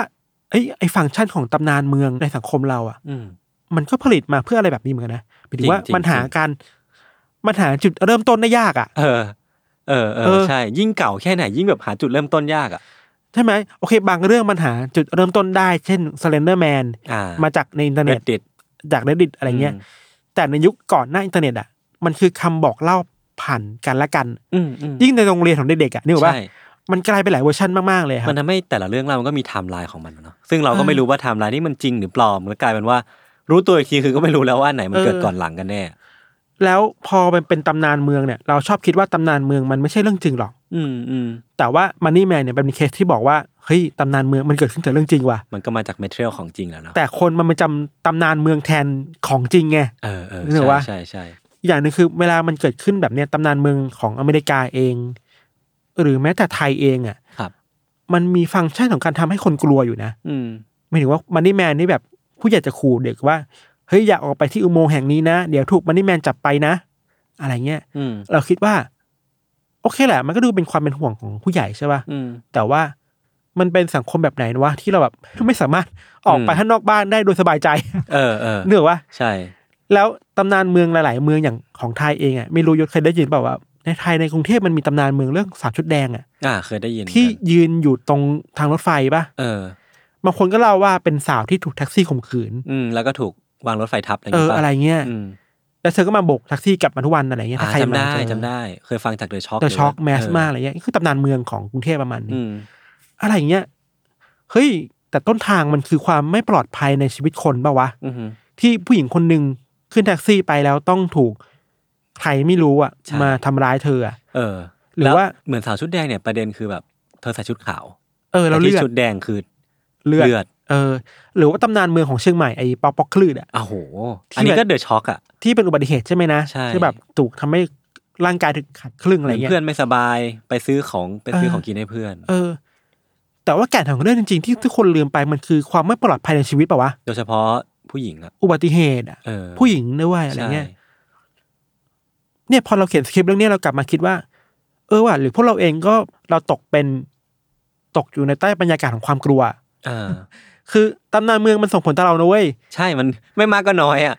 ไอ้ไอ้ฟังก์ชันของตำนานเมืองในสังคมเราอะอืมมันก็ผลิตมาเพื่ออะไรแบบนี้เหมือนกันนะหมายถึงว่าจริงๆมันหาจริงการมันหาจุดเริ่มต้นได้ยากอะ เออเออเอเอออใช่ยิ่งเก่าแค่ไหนยิ่งแบบหาจุดเริ่มต้นยากอะใช่ไหมโอเค บางเรื่องมันหาจุดเริ่มต้นได้ เช่น Slender Man อ่ามาจากในอินเทอร์เน็ต Reddit จาก Reddit อะไรเงี้ยอืมแต่ในยุคก่อนหน้าอินเทอร์เน็ตอะมันคือคำบอกเล่าผ่านกันและกันอืมอืมยิ่งในโรงเรียนของเด็กๆอะนี่บอกว่าใช่มันกลายเป็นหลายเวอร์ชันมากๆเลยครัมับมันทำให้แต่ละเรื่องราวมันก็มีไทม์ไลน์ของมันเนาะซึ่งเราก็เออไม่รู้ว่าไทม์ไลน์นี่มันจริงหรือปลอมแล้วกลายเป็นว่า รู้ตัวอีกทีคือก็ไม่รู้แล้วว่าอันไหนมันเออเกิดก่อนหลังกันแน่ แล้วพอมันเป็นตำนานเมืองเนี่ย เราชอบคิดว่าตำนานเมืองมันไม่ใช่เรื่องจริงหรอก อืมอืมแต่ว่า Bunny Man เนี่ยเป็นเคสที่บอกว่าเฮ้ยตำนานเมืองมันเกิดขึ้นจากเรื่องจริงว่ะมันก็มาจากเมทเรียลของจริงแล้วเนาะแต่คนมันมาจำตำนานเมืองแทนของจริงไงเออเออนึกออกใช่ปะใช่ใช่อีกอย่างหนึ่งคือเวลามันเกิดขึ้นแบบเนี้ยตำนานเมืองของอเมริกาเอง หรือแม้แต่ไทยเองอะครับ มันมีฟังก์ชันของการทำให้คนกลัวอยู่นะ อืมหมายถึงว่ามันนี่แมนนี่แบบผู้ใหญ่จะขู่เด็กว่าเฮ้ยอย่าออกไปที่อุโมงค์แห่งนี้นะ เดี๋ยวถูกมันนี่แมนจับไปนะ อะไรเงี้ยอืมเราคิดว่า โอเคแหละ มันก็ดูเป็นความเป็นห่วงของผู้ใหญ่ใช่ป่ะอืมแต่ว่ามันเป็นสังคมแบบไหนวะที่เราแบบไม่สามารถออกไปอืมข้างนอกบ้านได้โดยสบายใจ เออเออเนื่องว่าใช่ แล้วตำนานเมืองหลาย ๆ เมืองอย่างของไทยเองอะไม่รู้ยศเคยได้ยินเปล่าว่าในไทยในกรุงเทพมันมีตำนานเมืองเรื่องสาวชุดแดงอะ อ่า เคยได้ยิน ที่เหมือนกันยืนอยู่ตรงทางรถไฟป่ะ เออบางคนก็เล่าว่าเป็นสาวที่ถูกแท็กซี่ข่มขืน อืมแล้วก็ถูก วางรถไฟทับอะไรเออย่างองี้ปะอะไรเงี้ยอืมแล้วเธอก็มาโบกแท็กซี่กลับมาทุกวันอะไรเงี้ยอ่าถ้าใครจำได้มาเจอจำได้ เคยฟังจาก The Shock The Shock mass มากอะไรเงี้ยคือตำนานเมืองของกรุงเทพประมาณนี้อืมอะไรอย่างเงี้ย เฮ้ย แต่ต้นทางมันคือความไม่ปลอดภัยในชีวิตคนป่าวะอืมที่ผู้หญิงคนหนึ่งขึ้นแท็กซี่ไปแล้วต้องถูกใครไม่รู้อะ ใช่ มาทำร้ายเธออะเออหรือว่า แล้เหมือนสาวชุดแดงเนี่ยประเด็นคือแบบ เธอใส่ชุดขาวเออแล้วแต่ที่เลือดชุดแดงคือเลือด เลือดเออหรือว่าตำนานเมืองของเชียงใหม่ไอ้ปอกปอกคลืดอะอ้าวโหที่อันนี้แบบก็เดอะช็อกอะที่เป็นอุบัติเหตุใช่ไหมนะใช่ที่แบบถูกทำให้ร่างกายถึงขาดครึ่งอะไรเงี้ยเพื่อนไม่สบายไปซื้อของไปซื้อเออของกินให้เพื่อน เออ แต่ว่าแก่นของเรื่องจริงๆ ที่ทุกคนลืมไปมันคือความไม่ปลอดภัยในชีวิตป่าวะโดยเฉพาะผู้หญิงอะอุบัติเหตุอะเออผู้หญิงด้วยอะไรใช่เงี้ยเนี่ยพอเราเขียนสคริปต์เรื่องนี้เรากลับมาคิดว่า เออว่ะหรือพวกเราเองก็เราตกเป็นตกอยู่ในใต้บรรยากาศของความกลัวอ่า คือตำนานเมืองมันส่งผลต่อเรานะเว้ยใช่มันไม่มากก็น้อยอะ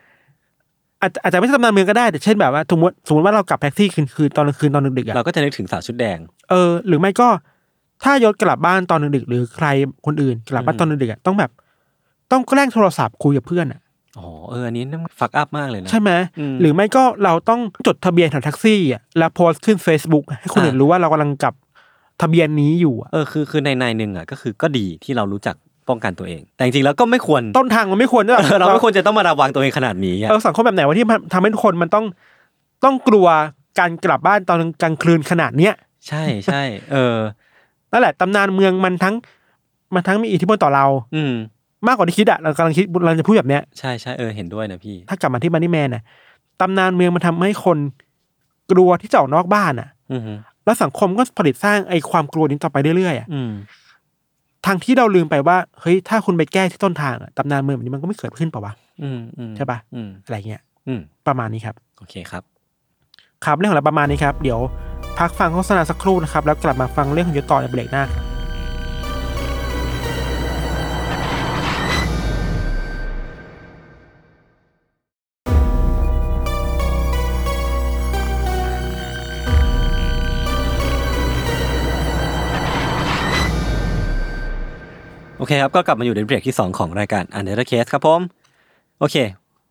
อาจจะอาจจะไม่ใช่ตำนานเมืองก็ได้แต่เช่นแบบว่าสมมติสมมติว่าเรากลับแท็กซี่คืนคืนตอนกลางคืนตอนดึกๆเราอะก็จะนึกถึงสาวชุดแดง เออ หรือไม่ก็ถ้ายศกลับบ้านตอนดึกๆหรือใครคนอื่นกลับบ้านตอนดึกๆอะต้องแบบ ต้องแกล้งโทรศัพท์คุยกับเพื่อนอะอ๋อเอออันนี้นั่นฟักอัพมากเลยนะ ใช่ไหมอืมหรือไม่ก็เราต้องจดทะเบียนของแท็กซี่อะแล้วโพสต์ขึ้น Facebook ให้คนอื่นอ่ารู้ว่าเรากำลังกลับทะเบียนนี้อยู่อะเออคือคือในในหนึ่งอะก็คือก็ดีที่เรารู้จัก ป้องกันตัวเอง แต่จริงๆแล้วก็ไม่ควรต้นทางมันไม่ควรด้วยเออเราไม่ควรจะต้องมาระวังตัวเองขนาดนี้อะเออสังคมแบบไหนวะที่มันทำให้ทุกคนมันต้องต้องกลัวการกลับบ้านตอนกลางคืนขนาดเนี้ยใช่ใช่เออนั่นแหละตำนานเมืองมันทั้งมันทั้งมีอิทธิพลต่อเรา อืมมากกว่าที่คิดอะเรากำลังคิดเราจะพูดแบบเนี้ยใช่ใช่เออเห็นด้วยนะพี่ ถ้ากลับมาที่มันนี่แมนน่ะตำนานเมืองมันทำให้คนกลัวที่จะออกนอกบ้านอะอืมฮึแล้วสังคมก็ผลิตสร้างไอ้ความกลัวนี้ต่อไปเรื่อยๆอะอืม ทางที่เราลืมไปว่าเฮ้ยถ้าคุณไปแก้ที่ต้นทางอะตำนานเมืองแบบนี้มันก็ไม่เกิดขึ้นเปล่าวะอืมอืมใช่ปะอืมอะไรเงี้ยอืมประมาณนี้ครับ โอเคครับ ครับเรื่องของเราประมาณนี้ครับ เดี๋ยวพักฟังโฆษณาสักครู่นะครับ แล้วกลับมาฟังเรื่องของยศต่อในเบรกหน้าครับ เคครับ ก็กลับมาอยู่ในเบรกที่ 2 ของรายการ u n d e r Case ครับผม โอเค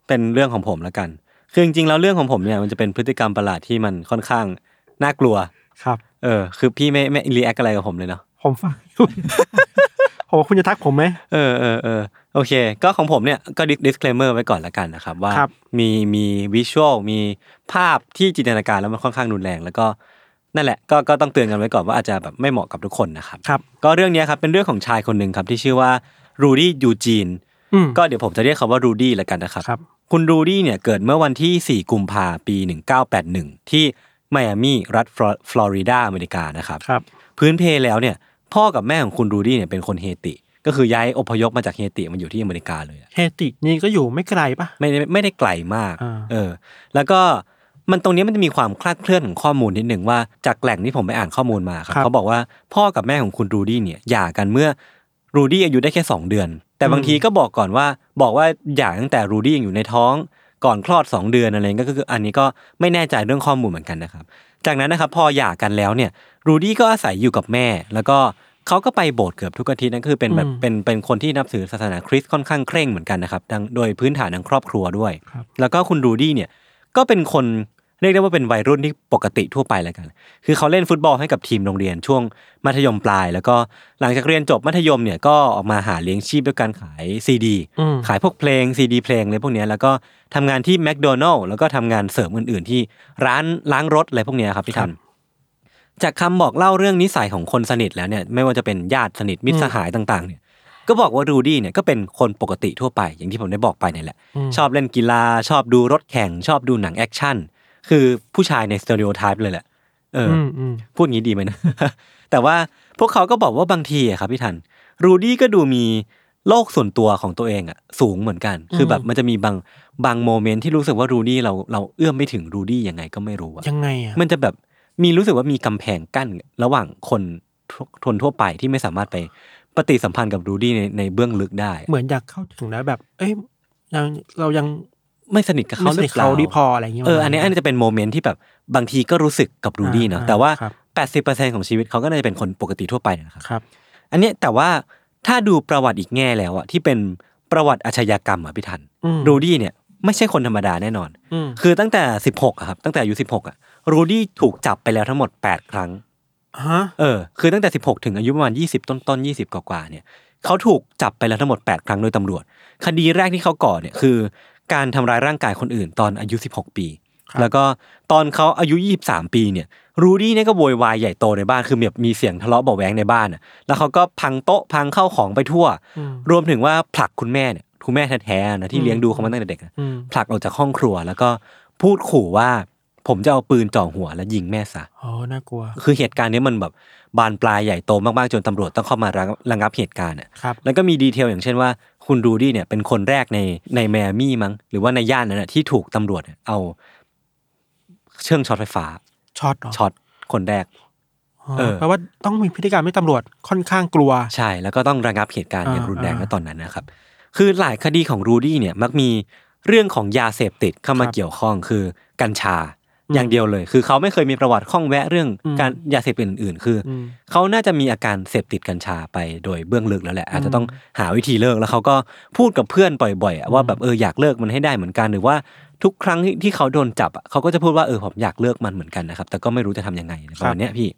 เป็นเรื่องของผมแล้วกัน คือจริงๆแล้วเรื่องของผมเนี่ยมันจะเป็นพฤติกรรมประหลาดที่มันค่อนข้างน่ากลัว ครับ เออ คือพี่ไม่ไม่รีแอคอะไรกับผมเลยเนาะ ผมฟังอยู่ผมว่าคุณจะทักผมไหมเออเออเออโอเค ก็ของผมเนี่ยก็ disclaimer ไว้ก่อนละกันนะครับว่าครับมีมีวิชวลมีภาพที่จินตนาการแล้วมันค่อนข้างรุนแรง แล้วก็ นั่นแหละก็ก็ต้องเตือนกันไว้ก่อนว่าอาจจะแบบไม่เหมาะกับทุกคนนะครับครับ ก็เรื่องเนี้ยครับเป็นเรื่องของชายคนหนึ่งครับที่ชื่อว่ารูดี้ยูจีนอืมก็เดี๋ยวผมจะเรียกเขาว่ารูดี้ละกันนะครับครับ คุณรูดี้เนี่ยเกิดเมื่อวันที่ 4 กุมภาปี 1981 ที่ไมอามีรัฐฟลอฟลอริดาอเมริกานะครับครับ พื้นเพแล้วเนี่ยพ่อกับแม่ของคุณรูดี้เนี่ยเป็นคนเฮติ ก็คือย้ายอพยพมาจากเฮติมาอยู่ที่อเมริกาเลยอะเฮตินี่ก็อยู่ไม่ไกลปะไม่ได้ไม่ได้ไกลมากอ่าเออ แล้วก็ มันตรงเนี้ยมันจะมีความคลาดเคลื่อนของข้อมูลนิดหนึ่งว่าจากแหล่งที่ผมไปอ่านข้อมูลมาครับเขาบอกว่าพ่อกับแม่ของคุณรูดี้เนี่ยหย่ากันเมื่อรูดี้อายุได้แค่ 2 เดือน แต่บางทีก็บอกก่อนว่าบอกว่าหย่าตั้งแต่รูดี้ยังอยู่ในท้องก่อนคลอด 2 เดือนอะไรเงี้ยก็คืออันนี้ก็ไม่แน่ใจเรื่องข้อมูลเหมือนกันนะครับ จากนั้นนะครับพอหย่ากันแล้วเนี่ยรูดี้ก็อาศัยอยู่กับแม่ แล้วก็เขาก็ไปโบสถ์เกือบทุกอาทิตย์นั่นคือเป็นแบบเป็นเป็นคนที่นับถือศาสนาคริสต์ค่อนข้างเคร่งเหมือนกันนะครับดังโดยพื้นฐานทางครอบครัวด้วยครับแล้วก็คุณรูดี้เนี่ยก็เป็นคน เรียกได้ว่าเป็นวัยรุ่นที่ปกติทั่วไปแล้วกัน คือเขาเล่นฟุตบอลให้กับทีมโรงเรียนช่วงมัธยมปลาย แล้วก็หลังจากเรียนจบมัธยมเนี่ยก็ออกมาหาเลี้ยงชีพด้วยการขายซีดีอืมขายพวกเพลงซีดีเพลงอะไรพวกเนี้ยแล้วก็ทำงานที่แมคโดนัลด์แล้วก็ทำงานเสริมอื่น ๆ ที่ร้านล้างรถอะไรพวกเนี้ยครับพี่ทันจากคำบอกเล่าเรื่องนิสัยของคนสนิทแล้วเนี่ยไม่ว่าจะเป็นญาติสนิทมิตรสหายต่างๆเนี่ยก็บอกว่ารูดี้เนี่ยก็เป็นคนปกติทั่วไปอย่างที่ผมได้บอกไปเนี่ยแหละอืมชอบเล่นกีฬาชอบดูรถแข่งชอบดูหนัง action คือผู้ชายใน stereotype เลยแหละเออออืมอืมพูดงี้ดีไหมนะ แต่ว่าพวกเขาก็บอกว่าบางทีอะครับพี่ทัน รูดี้ก็ดูมีโลกส่วนตัวของตัวเองอะสูงเหมือนกัน คือแบบมันจะมีบางบาง moment ที่รู้สึกว่ารูดี้เราเราเอื้อมไม่ถึงรูดี้ยังไงก็ไม่รู้อะยังไงอะมันจะแบบมีรู้สึกว่ามีกำแพงกั้นระหว่างคนทุกคนทั่วไปที่ไม่สามารถไปปฏิสัมพันธ์กับรูดี้ในในเบื้องลึกได้ เหมือนอยากเข้าถึงแล้วแบบ เอ้ยยังเรายัง ไม่สนิทกับเขาหรือเปล่า ไม่สนิทเขาดีพออะไรอย่างเงี้ยเอออันนี้อันนี้จะเป็น moment ที่แบบบางทีก็รู้สึกกับรูดี้เนาะอ่าแต่ว่าครับ80%ของชีวิตเขาก็น่าจะเป็นคนปกติทั่วไปนะครับครับอันเนี้ยแต่ว่าถ้าดูประวัติอีกแง่แล้วอะที่เป็นประวัติอาชญากรรมอะพี่ทันอืมรูดี้เนี่ยไม่ใช่คนธรรมดาแน่นอนอืมคือตั้งแต่ 16อะครับตั้งแต่อายุ16อะรูดี้ถูกจับไปแล้วทั้งหมด 8 ครั้งฮะเออ คือตั้งแต่ 16 ถึงอายุประมาณ 20 ต้นต้นๆ20 กว่าๆเนี่ยเขาถูกจับไปแล้วทั้งหมด 8 ครั้งโดยตำรวจ คดีแรกที่เขาก่อเนี่ยคือ การทำร้ายร่างกายคนอื่นตอนอายุ 16 ปี แล้วก็ตอนเขาอายุ 23 ปีเนี่ยรูดี้เนี่ยก็โวยวายใหญ่โตในบ้านคือแบบมีเสียงทะเลาะเบาะแวงในบ้านอะแล้วเขาก็พังโต๊ะพังเข้าของไปทั่วอืมรวมถึงว่าผลักคุณแม่เนี่ยคุณแม่แท้ๆนะที่เลี้ยงดูเขามาตั้งแต่เด็กอะอืมผลักออกจากห้องครัว แล้วก็พูดขู่ว่าผมจะเอาปืนจ่อหัวและยิงแม่ซะอ๋อน่ากลัว คือเหตุการณ์นี้มันแบบบานปลายใหญ่โตมากๆจนตำรวจต้องเข้ามาระงับระงับเหตุการณ์อะครับแล้วก็มี detail อย่างเช่นว่า คุณรูดี้เนี่ยเป็นคนแรกในในไมอามีมั้งหรือว่าในย่านนั้นนะที่ถูกตำรวจเนี่ยเอาเครื่องช็อตไฟฟ้าช็อตเหรอช็อตคนแรกอ๋อเออแปลว่าต้องมีพฤติกรรมให้ตำรวจค่อนข้างกลัว ใช่ แล้วก็ต้องระงับเหตุการณ์อย่างอ่ารุนแรงอ่าณตอนนั้นนะครับ คือหลายคดีของรูดี้เนี่ยมักมีเรื่องของยาเสพติดเข้ามาครับเกี่ยวข้องคือกัญชา อืมอย่างเดียวเลย คือเขาไม่เคยมีประวัติข้องแวะเรื่องอืมการยาเสพติดอื่น ๆ คืออมเขาน่าจะมีอาการเสพติดกัญชาไปโดยเบื้องลึกแล้วแหละ อาจจะต้องอืมหาวิธีเลิกแล้วเขาก็พูดกับเพื่อนบ่อยๆอะว่าแบบเอออยากเลิกมันให้ได้เหมือนกันหรือว่าทุกครั้งที่ที่เขาโดนจับอะเขาก็จะพูดว่าเออผมอยากเลิกมันเหมือนกันนะครับ แต่ก็ไม่รู้จะทำยังไงประมาณเนี้ยพี่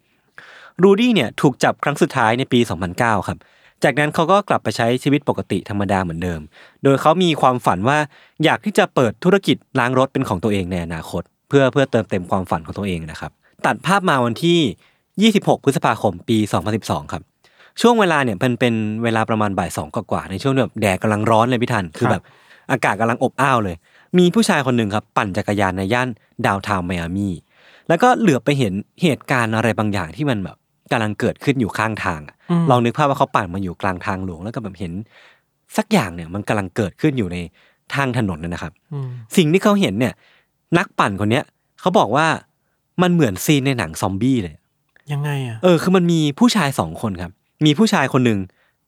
รูดี้เนี่ยถูกจับครั้งสุดท้ายในปี 2009 ครับจากนั้นเขาก็กลับไปใช้ชีวิตปกติธรรมดาเหมือนเดิม โดยเขามีความฝันว่าอยากที่จะเปิดธุรกิจล้างรถเป็นของตัวเองในอนาคต เพื่อเพื่อเติมเต็มความฝันของตัวเองนะครับ ตัดภาพมาวันที่ 26 พฤษภาคมปี 2012 ครับ ช่วงเวลาเนี่ยเป็นเป็นเวลาประมาณบ่ายสองกว่าๆในช่วงแบบแดดกำลังร้อนเลยพี่ทันคือแบบอากาศกำลังอบอ้าวเลย มีผู้ชายคนหนึ่งครับ ปั่นจักรยานในย่านดาวน์ทาวน์ไมอามีแล้วก็เหลือบไปเห็นเหตุการณ์อะไรบางอย่างที่มันแบบกำลังเกิดขึ้นอยู่ข้างทางอะอืมลองนึกภาพว่าเขาปั่นมาอยู่กลางทางหลวงแล้วก็แบบเห็น สักอย่างเนี่ยมันกำลังเกิดขึ้นอยู่ในทางถนนนะนะครับอืมสิ่งที่เขาเห็นเนี่ย นักปั่นคนเนี้ยเขาบอกว่ามันเหมือนซีนในหนังซอมบี้เลย ยังไงอะ เออ คือมันมีผู้ชายสองคนครับ มีผู้ชายคนหนึ่ง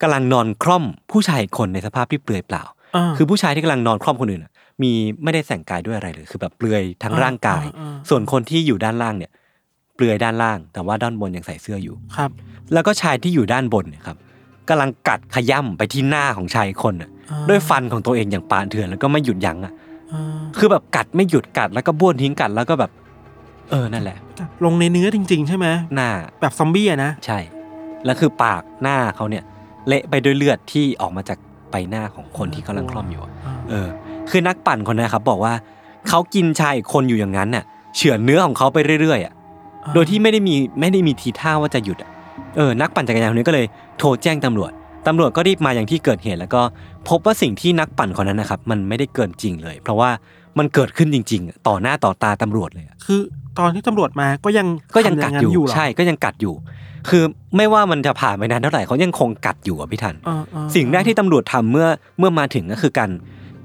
กำลังนอนคล่อมผู้ชายอีกคนในสภาพที่เปลือยเปล่าอ่าคือผู้ชายที่กำลังนอนคล่อมคนอื่นอะมีไม่ได้แต่งกายด้วยอะไรเลย คือแบบเปลือยทั้งอ่าร่างกายอ่าอ่าส่วนคนที่อยู่ด้านล่างเนี่ย เปลือยด้านล่าง แต่ว่าด้านบนยังใส่เสื้ออยู่ครับ แล้วก็ชายที่อยู่ด้านบนเนี่ยครับกำลังกัดขย่ำไปที่หน้าของชายอีกคนน่ะอ่าด้วยฟันของตัวเองอย่างปานเถื่อนแล้วก็ไม่หยุดยั้งอะอ่า คือแบบกัดไม่หยุดกัดแล้วก็บ้วนทิ้งกัดแล้วก็แบบ เออนั่นแหละ ลงในเนื้อจริง ๆ ใช่ไหมหน้าแบบซอมบี้อะนะใช่ แล้วคือปากหน้าเขาเนี่ย เละไปด้วยเลือดที่ออกมาจากใบหน้าของคนที่กำลังคล่อมอยู่อะอ่าเออ คือนักปั่นคนนั้นครับ บอกว่าเขากินชายอีกคนอยู่อย่างนั้นน่ะ เฉือนเนื้อของเขาไปเรื่อยๆอะโดยที่ไม่ได้มีไม่ได้มีทีท่าว่าจะหยุดอะเออนักปั่นจักรยานคนนี้ก็เลยโทรแจ้งตำรวจตำรวจก็รีบมาอย่างที่เกิดเหตุแล้วก็พบว่าสิ่งที่นักปั่นคนนั้นนะครับ มันไม่ได้เกินจริงเลย เพราะว่า มันเกิดขึ้นจริงๆอะต่อหน้าต่อตาตำรวจเลยอะคือตอนที่ตำรวจมาก็ยังก็ยังทำกัดนั้นอยู่เหรใช่ก็ยังกัดอยู่ คือไม่ว่ามันจะผ่านไปนานเท่าไหร่เขายังคงกัดอยู่อะพี่ทันอ่าอ่าสิ่งแรกที่ตำรวจทำเมื่อเมื่อมาถึงก็คือการ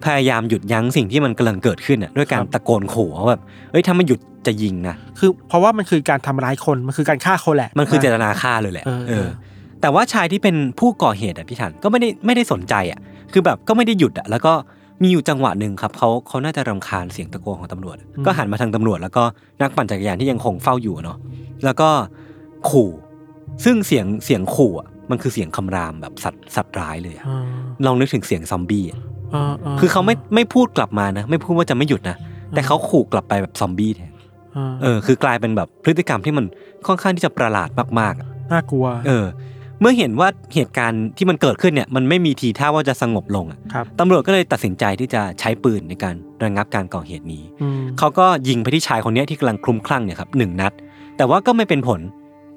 พยายามหยุดยั้งสิ่งที่มันกำลังเกิดขึ้นอะด้วยการตะโกนขู่ว่าแบบเอ้ยถ้าไม่หยุดจะยิงนะคือ เพราะว่ามันคือการทำร้ายคนมันคือการฆ่าคนแหละ มันคือเจตนาฆ่าเลยแหละเออเออ แต่ว่าชายที่เป็นผู้ก่อเหตุอะพี่ทันก็ไม่ได้ไม่ได้สนใจอะ คือแบบก็ไม่ได้หยุดอะแล้วก็ มีอยู่จังหวะหนึ่งครับเขาเขาน่าจะรำคาญเสียงตะโกนของตำรวจ ก็หันมาทางตำรวจ แล้วก็นักปั่นจักรยานที่ยังคงเฝ้าอยู่เนาะแล้วก็ขู่ ซึ่งเสียงเสียงขู่อะมันคือเสียงคำรามแบบสัตว์สัตว์ร้ายเลยอะอ่าลองนึกถึงเสียงซอมบี้อะอ่าาคือเขาไม่ไม่พูดกลับมานะ ไม่พูดว่าจะไม่หยุดนะแต่เขาขู่กลับไปแบบซอมบี้แทนาเออ คือกลายเป็นแบบพฤติกรรมที่มันค่อนข้างที่จะประหลาดมากๆอะน่ากลัว เออเมื่อเห็นว่าเหตุการณ์ที่มันเกิดขึ้นเนี่ยมันไม่มีทีท่าว่าจะสงบลงอะครับตำรวจก็เลยตัดสินใจที่จะใช้ปืนในการระงับการก่อเหตุนี้อืมเขาก็ยิงไปที่ชายคนเนี้ยที่กำลังคลุ้มคลั่งเนี่ยครับหนึ่งนัด แต่ว่าก็ไม่เป็นผล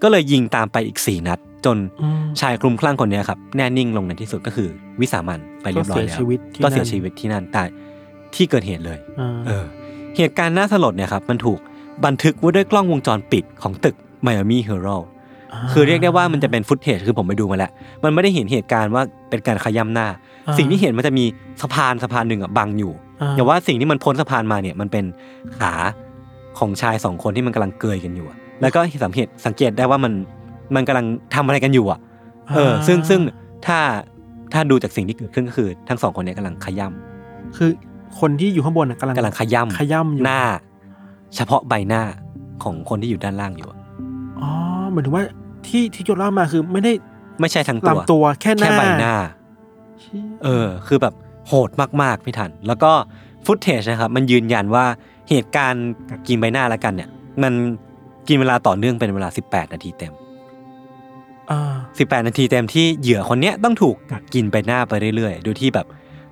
ก็เลยยิงตามไปอีกสี่นัด จนอืมชายคลุ้มคลั่งคนเนี้ยครับแน่นิ่งลงในที่สุดก็คือวิสามันไปเรียบร้อยแล้วก็เสียชีวิตที่ก็เสียนั่นชีวิตที่นั่นแต่ที่เกิดเหตุเลยอ่าเออเหตุการณ์น่าสลดเนี่ยครับมันถูกบันทึกไว้ด้วยกล้องวงจรปิดของตึกไมอามี่เฮอร์โร คือเรียกได้ว่ามันจะเป็นฟุตเทจคือผมไปดูมาแล้ว มันไม่ได้เห็นเหตุการณ์ว่าเป็นการขย้ำหน้าอ่าสิ่งที่เห็นมันจะมีสะพานสะพานหนึ่งอะบังอยู่อ่าแต่ว่าสิ่งที่มันพ้นสะพานมาเนี่ยมันเป็นขาของชายสองคนที่มันกำลังเกยกันอยู่อะแล้วก็สังเกตสังเกตได้ว่ามันมันกำลังทำอะไรกันอยู่อะ เออ ซึ่งซึ่งถ้าถ้าดูจากสิ่งที่เกิดขึ้นก็คือ ทั้งสองคนเนี้กำลังขย้คือคนที่อยู่ข้างบนน่ะกำลังำกำลังขย้ำขย้ำอยู่หน้า เฉพาะใบหน้าของคนที่อยู่ด้านล่างอยู่ อะอ๋อหมายถึงว่าที่ที่โยนเล่ามาคือไม่ได้ไม่ใช่ทั้งตัวลำตัวแค่หน้าแค่ใบหน้าเชี่ยเออ คือแบบโหดมากๆพี่ทัน แล้วก็ฟุตเทจนะครับ มันยืนยันว่าเหตุการณ์กินใบหน้าแล้วกันเนี่ย มันกินเวลาต่อเนื่องเป็นเวลา 18 นาทีเต็มอ่า18นาทีเต็มที่เหยื่อคนเนี้ยต้องถูกกัดกินใบหน้าไปเรื่อยๆ โดยที่แบบ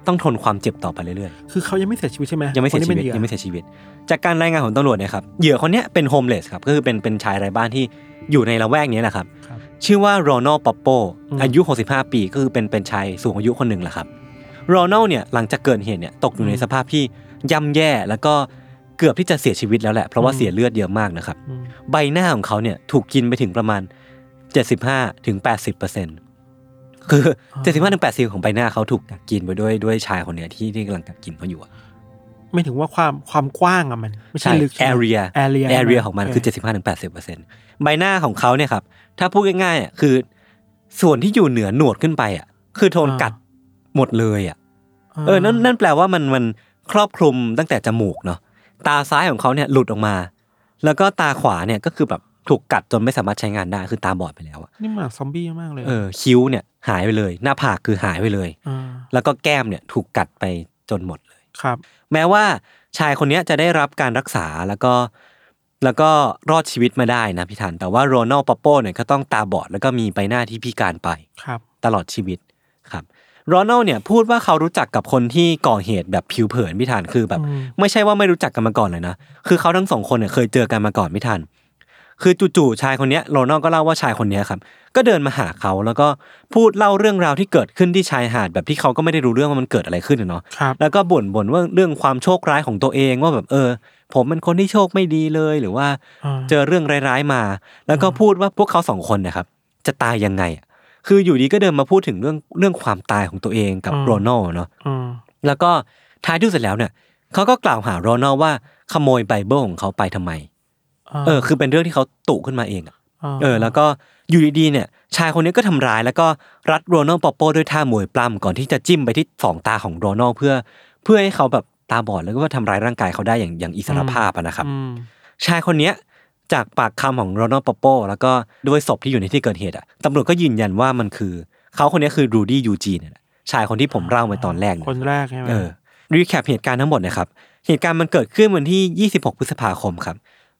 ต้องทนความเจ็บต่อไปเรื่อยคือเขายังไม่เสียชีวิตใช่ไหมๆยังไม่เสียคนที่ชีป็นวิตหอยังไม่เสียชีวิต จากการรายงานของตำรวจเนี่ยครับเหยื่อคนเนี้ยเป็นโฮมเลสครับก็คือเป็นเป็นชายไร้บ้านที่อยู่ในละแวกเนี้ยแหละครับ ครับ ชื่อว่าโรนัลปอปโปอืม อายุ 65 ปีก็คือเป็นเป็นชายสูงอายุคนหนึ่งแหละครับโรนัลเนี่ยหลังจากเกิดเหตุเนี่ยตกอยู่ในสภาพที่ย่ำแย่แล้วก็เกือบที่จะเสียชีวิตแล้วแหละเพราะว่าเสียเลือดเยอะมากนะครับ อืมใบหน้าของเขาเนี่ยถูกกินไปถึงประมาณ 75ถึง80เปอร์เซ็นต์ คือ75ถึง80ของใบหน้าเขาถูกกัดกินไปด้วยด้วยชายคนเนี้ยที่ที่กำลังกัดกินเขาอยู่อะไม่ถึงว่าความความกว้างอะมัน ไม่ใช่ลึกใช่ไหม area area area ของมันคือโ75ถึง80เปอร์เซ็นต์ใบหน้าของเขาเนี่ยครับ ถ้าพูดง่ายๆอะคือ ส่วนที่อยู่เหนือหนวดขึ้นไปอะ คือโดนกัดหมดเลยอะ เออนั่นนั่นแปลว่ามันมันครอบคลุมตั้งแต่จมูกเนาะตาซ้ายของเขาเนี่ยหลุดออกมา แล้วก็ตาขวาเนี่ยก็คือแบบ ถูกกัดจนไม่สามารถใช้งานได้คือตาบอดไปแล้วอะนี่มันแบบซอมบี้มากเลยเออคิ้วเนี่ยหายไปเลย หน้าผากคือหายไปเลยาแล้วก็แก้มเนี่ยถูกกัดไปจนหมดเลยครับ แม้ว่าชายคนเนี้ยจะได้รับการรักษาแล้วก็แล้วก็รอดชีวิตมาได้นะพี่ทันแต่ว่าโรนัลปอปโป้เนี่ยก็ต้องตาบอดแล้วก็มีใบหน้าที่พิการไปครับ ตลอดชีวิตครับโรนัลเนี่ยพูดว่าเขารู้จักกับคนที่ก่อเหตุแบบผิวเผินพี่ทันคือแบบอืมไม่ใช่ว่าไม่รู้จักกันมาก่อนเลยนะคือเขาทั้งสองคนเนี่ยเคยเจอกันมาก่อนพี่ทัน คือจู่ๆชายคนเนี้ยโรนัลก็เล่าว่าชายคนเนี้ยครับก็เดินมาหาเขาแล้วก็พูดเล่าเรื่องราวที่เกิดขึ้นที่ชายหาดแบบที่เขาก็ไม่ได้รู้เรื่องว่ามันเกิดอะไรขึ้นอะเนาะครับแล้วก็บ่นบ่นว่าเรื่องความโชคร้ายของตัวเองว่าแบบเออ ผมเป็นคนที่โชคไม่ดีเลยหรือว่าอ่าเจอเรื่องร้ายๆมา แล้วก็พูดว่าพวกเขาสองคนเนะครับจะตายยังไงอะคืออยู่ดีก็เดินมาพูดถึงเรื่องเรื่องความตายของตัวเองกับโรนัลเนาะอ่าแล้วก็ท้ายที่สุดแล้วเนี่ยเขาก็กล่าวหาโรนัลว่าขโมยไบเบิลของเขาไปทำไม เออ คือเป็นเรื่องที่เขาตุขึ้นมาเองอะเออ แล้วก็อยู่ดีๆเนี่ย ชายคนนี้ก็ทำร้าย แล้วก็รัดโรนัลปอปโปด้วยท่ามวยปล้ำก่อนที่จะจิ้มไปที่สองตาของโรนัลเพื่อ เพื่อให้เขาแบบตาบอดแล้วก็ทำร้ายร่างกายเขาได้อย่างอย่างอิสรภาพอะนะครับอืมชายคนเนี้ยจากปากคำของโรนัลปอปโปแล้วก็ด้วยศพที่อยู่ในที่เกิดเหตุอะตำรวจก็ยืนยันว่ามันคือ เขาคนเนี้ยคือรูดี้ยูจีเนี่ยแหละชายคนที่ผมเล่าไปตอนแรกเนี่ยคนแรกใช่ไหมเออ recap เหตุการณ์ทั้งหมดนะครับเหตุการณ์มันเกิดขึ้นวันที่ 26 พฤษภาคมครับ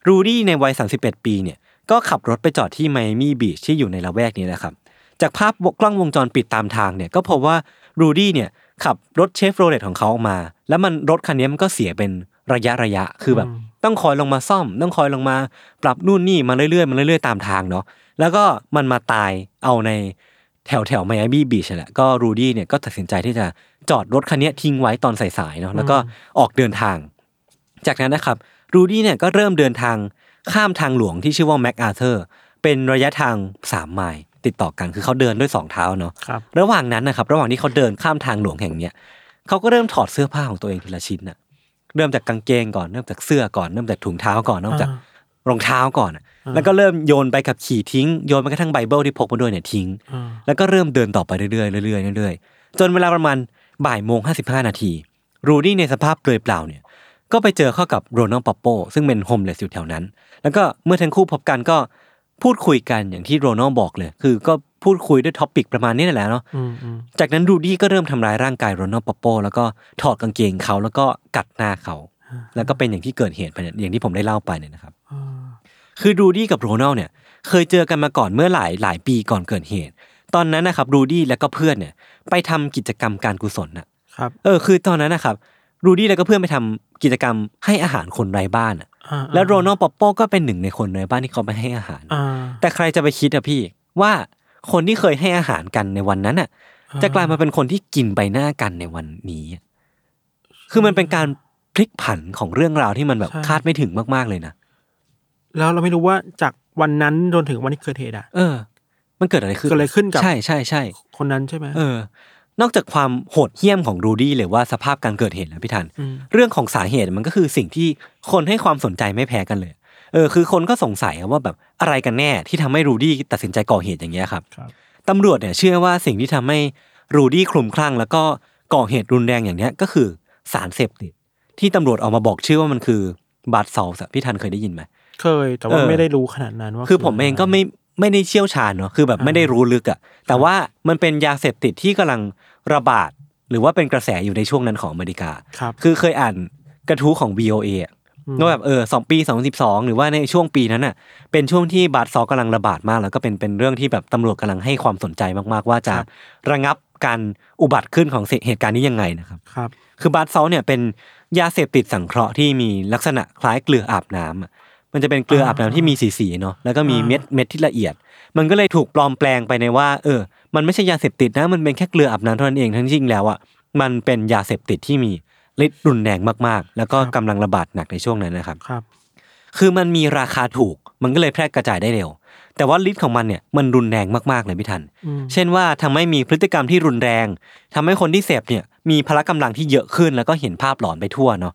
รูดี้ในวัย 31 ปีเนี่ยก็ขับรถไปจอดที่ไมอามี่บีชที่อยู่ในละแวกนี้นะครับ จากภาพกล้องวงจรปิดตามทางเนี่ยก็พบว่ารูดี้เนี่ยขับรถเชฟโรเลตของเขาออกมา แล้วมันรถคันนี้มันก็เสียเป็นระยะระยะคือแบบ ต้องคอยลงมาซ่อม ต้องคอยลงมาปรับนู่นนี่มาเรื่อยๆมาเรื่อยๆตามทางเนาะแล้วก็มันมาตายเอาในแถวแถวไมอามี่บีชแหละก็รูดี้เนี่ยก็ตัดสินใจที่จะจอดรถคันนี้ทิ้งไว้ตอนสายๆเนาะแล้วก็ออกเดินทาง จากนั้นนะครับ รูดี้เนี่ยก็เริ่มเดินทางข้ามทางหลวงที่ชื่อว่าแมคอาเธอร์เป็นระยะทางสามไมล์ติดต่อกันคือเขาเดินด้วยสองเท้าเนาะครับระหว่างนั้นนะครับ ระหว่างที่เขาเดินข้ามทางหลวงแห่งเนี้ยเขาก็เริ่มถอดเสื้อผ้าของตัวเองทีละชิ้นน่ะเริ่มจากกางเกงก่อนเริ่มจากเสื้อก่อนเริ่มจากถุงเท้าก่อนเริ่มจากรองเท้าก่อนน่ะแล้วก็เริ่มโยนใบขับขี่ทิ้งโยนไปกระทั่งไบเบิลที่พกมาด้วยเนี่ยทิ้งอ่าแล้วก็เริ่มเดินต่อไปเรื่อยๆเรื่อยๆเรื่อยๆจนเวลาประมาณบ่ายโมงห้าสิบห้านาทีรูดี้ในสภาพเปลือยเปล่าเนี่ย ก็ไปเจอเข้ากับโรนัลปอปโปซึ่งเป็น homeless อยู่แถวนั้น แล้วก็เมื่อทั้งคู่พบกันก็พูดคุยกันอย่างที่โรนัลบอกเลย คือก็พูดคุยด้วย topic ประมาณนี้นั่นแหละเนาะอืมอืมจากนั้นรูดี้ก็เริ่มทำร้ายร่างกายโรนัลปอปโปแล้วก็ถอดกางเกงเขาแล้วก็กัดหน้าเขา แล้วก็เป็นอย่างที่เกิดเหตุไปเนี่ยอย่างที่ผมได้เล่าไปเนี่ยนะครับอ่าคือรูดี้กับโรนัลเนี่ย เคยเจอกันมาก่อนเมื่อหลายหลายปีก่อนเกิดเหตุ ตอนนั้นนะครับรูดี้และก็เพื่อนเนี่ย ไปทำกิจกรรมการกุศลน่ะครับ เออ คือตอนนั้นนะครับ รูดี้แล้วก็เพื่อนไปทำกิจกรรมให้อาหารคนไร้บ้านอะอ่าแล้วโรนัลปอปโปก็เป็นหนึ่งในคนไร้บ้านที่เขาไปให้อาหารอ่าแต่ใครจะไปคิดอะพี่ว่าคนที่เคยให้อาหารกันในวันนั้นอะ จะกลายมาเป็นคนที่กินใบหน้ากันในวันนี้อะคือมันเป็นการพลิกผันของเรื่องราวที่มันแบบคาดไม่ถึงมากๆเลยนะ แล้วเราไม่รู้ว่าจากวันนั้นจนถึงวันที่เกิดเหตุอะเออ มันเกิดอะไรขึ้นเกิดอะไรขึ้นกับใช่ใช่ใช่คนนั้นใช่ไหมเออ นอกจากความโหดเหี้ยมของรูดี้หรือว่าสภาพการเกิดเหตุแล้วพี่ทันอืมเรื่องของสาเหตุมันก็คือสิ่งที่คนให้ความสนใจไม่แพ้กันเลย เออคือคนก็สงสัยว่าแบบอะไรกันแน่ที่ทำให้รูดี้ตัดสินใจก่อเหตุอย่างเงี้ยครับครับตำรวจเนี่ยเชื่อว่าสิ่งที่ทำให้รูดี้คลุมคลั่ง แล้วก็ก่อเหตุรุนแรงอย่างเนี้ยก็คือสารเสพติดที่ตำรวจออกมาบอกชื่อว่ามันคือบาดซอลส์อะพี่ทันเคยได้ยินไหมเคยแต่ว่าเออไม่ได้รู้ขนาดนั้นว่า คือผมเองก็ไม่ ไม่ได้เชี่ยวชาญเนาะคือแบบไม่ได้รู้ลึกอะแต่ว่ามันเป็นยาเสพติดที่กำลังระบาด หรือว่าเป็นกระแสอยู่ในช่วงนั้นของอเมริกาครับคือเคยอ่านกระทู้ของ VOA อะว่าแบบเออสองปีสองสิบสองหรือว่าในช่วงปีนั้นน่ะ เป็นช่วงที่บาดซอลกำลังระบาดมาก แล้วก็เป็นเป็นเรื่องที่แบบตำรวจกำลังให้ความสนใจมากๆ ว่าจะระงับการอุบัติขึ้นของเหตุการณ์นี้ยังไงนะครับครับ คือบาดซอลเนี่ยเป็นยาเสพติดสังเคราะห์ที่มีลักษณะคล้ายเกลืออาบน้ำอะ มันจะเป็นเกลืออาบน้ำที่มีสีๆเนาะแล้วก็มีเม็ดเม็ดที่ละเอียด มันก็เลยถูกปลอมแปลงไปในว่า เออ มันไม่ใช่ยาเสพติดนะ มันเป็นแค่เกลืออาบน้ำเท่านั้นเองทั้งที่จริงแล้วอะมันเป็นยาเสพติดที่มีฤทธิ์รุนแรงมากๆ แล้วก็กำลังระบาดหนักในช่วงนั้นนะครับครับ คือมันมีราคาถูกมันก็เลยแพร่กระจายได้เร็ว แต่ว่าฤทธิ์ของมันเนี่ยมันรุนแรงมากๆเลยพี่ทันอืมเช่นว่าทำให้มีพฤติกรรมที่รุนแรงทำให้คนที่เสพเนี่ยมีพละกำลังที่เยอะขึ้นแล้วก็เห็นภาพหลอนไปทั่วเนาะ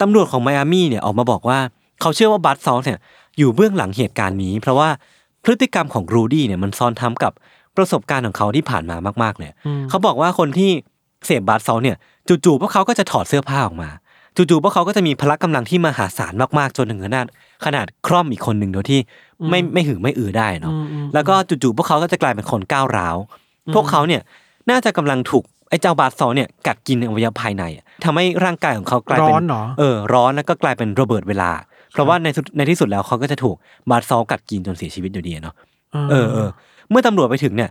ตำรวจของไมอามี่เนี่ยออกมาบอกว่า เขาเชื่อว่าบัตซอลเนี่ยอยู่เบื้องหลังเหตุการณ์นี้ เพราะว่าพฤติกรรมของรูดี้เนี่ยมันซ้อนทับกับประสบการณ์ของเขาที่ผ่านมามากๆเลยอืมเขาบอกว่าคนที่เสพ bath salt เนี่ยจู่ๆพวกเขาก็จะถอดเสื้อผ้าออกมาจู่ๆพวกเขาก็จะมีพละกำลังที่มหาศาลมากๆจนถึงขนาดขนาดคร่อมอีกคนหนึ่งโดยที่ไม่ไม่หือไม่อือได้เนาะอืมอืมแล้วก็จู่ๆพวกเขาก็จะกลายเป็นคนก้าวร้าว พวกเขาเนี่ยน่าจะกำลังถูกไอ้เจ้า bath salt เนี่ยกัดกินอวัยวะภายในอะทำให้ร่างกายของเขากลายเป็นร้อนเหรอเออร้อนแล้วก็กลายเป็นระเบิดเวลา เพราะว่าในสุดในที่สุดแล้วเขาก็จะถูกบาดซอลกัดกินจนเสียชีวิตอยู่ดีอะเนาะเออเออเมื่อตำรวจไปถึงเนี่ย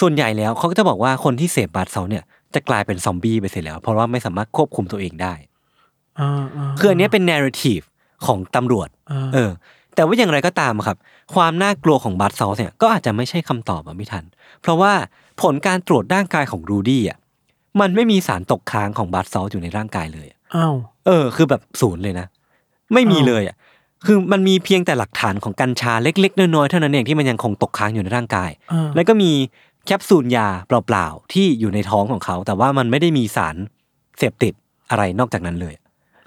ส่วนใหญ่แล้วเขาก็จะบอกว่าคนที่เสพบาดเซาเนี่ยจะกลายเป็นซอมบี้ไปเสียแล้ว เพราะว่าไม่สามารถควบคุมตัวเองได้อ่าาคืออันเนี้ยเป็น narrative ของตำรวจาเออ แต่ว่าอย่างไรก็ตามอะครับ ความน่ากลัวของบาดเซาเนี่ยก็อาจจะไม่ใช่คำตอบอะพี่ทัน เพราะว่าผลการตรวจร่างกายของรูดี้อะมันไม่มีสารตกค้างของบาดเซาอยู่ในร่างกายเลยอะอ้าวเออ คือแบบศูนย์เลยนะ ไม่มีเลยอะคือมันมีเพียงแต่หลักฐานของกัญชาเล็ก ๆ น้อยๆเท่านั้นเองที่มันยังคงตกค้างอยู่ในร่างกายอ่าแล้วก็มีแคปซูลยาเปล่าๆที่อยู่ในท้องของเขา แต่ว่ามันไม่ได้มีสารเสพติดอะไรนอกจากนั้นเลย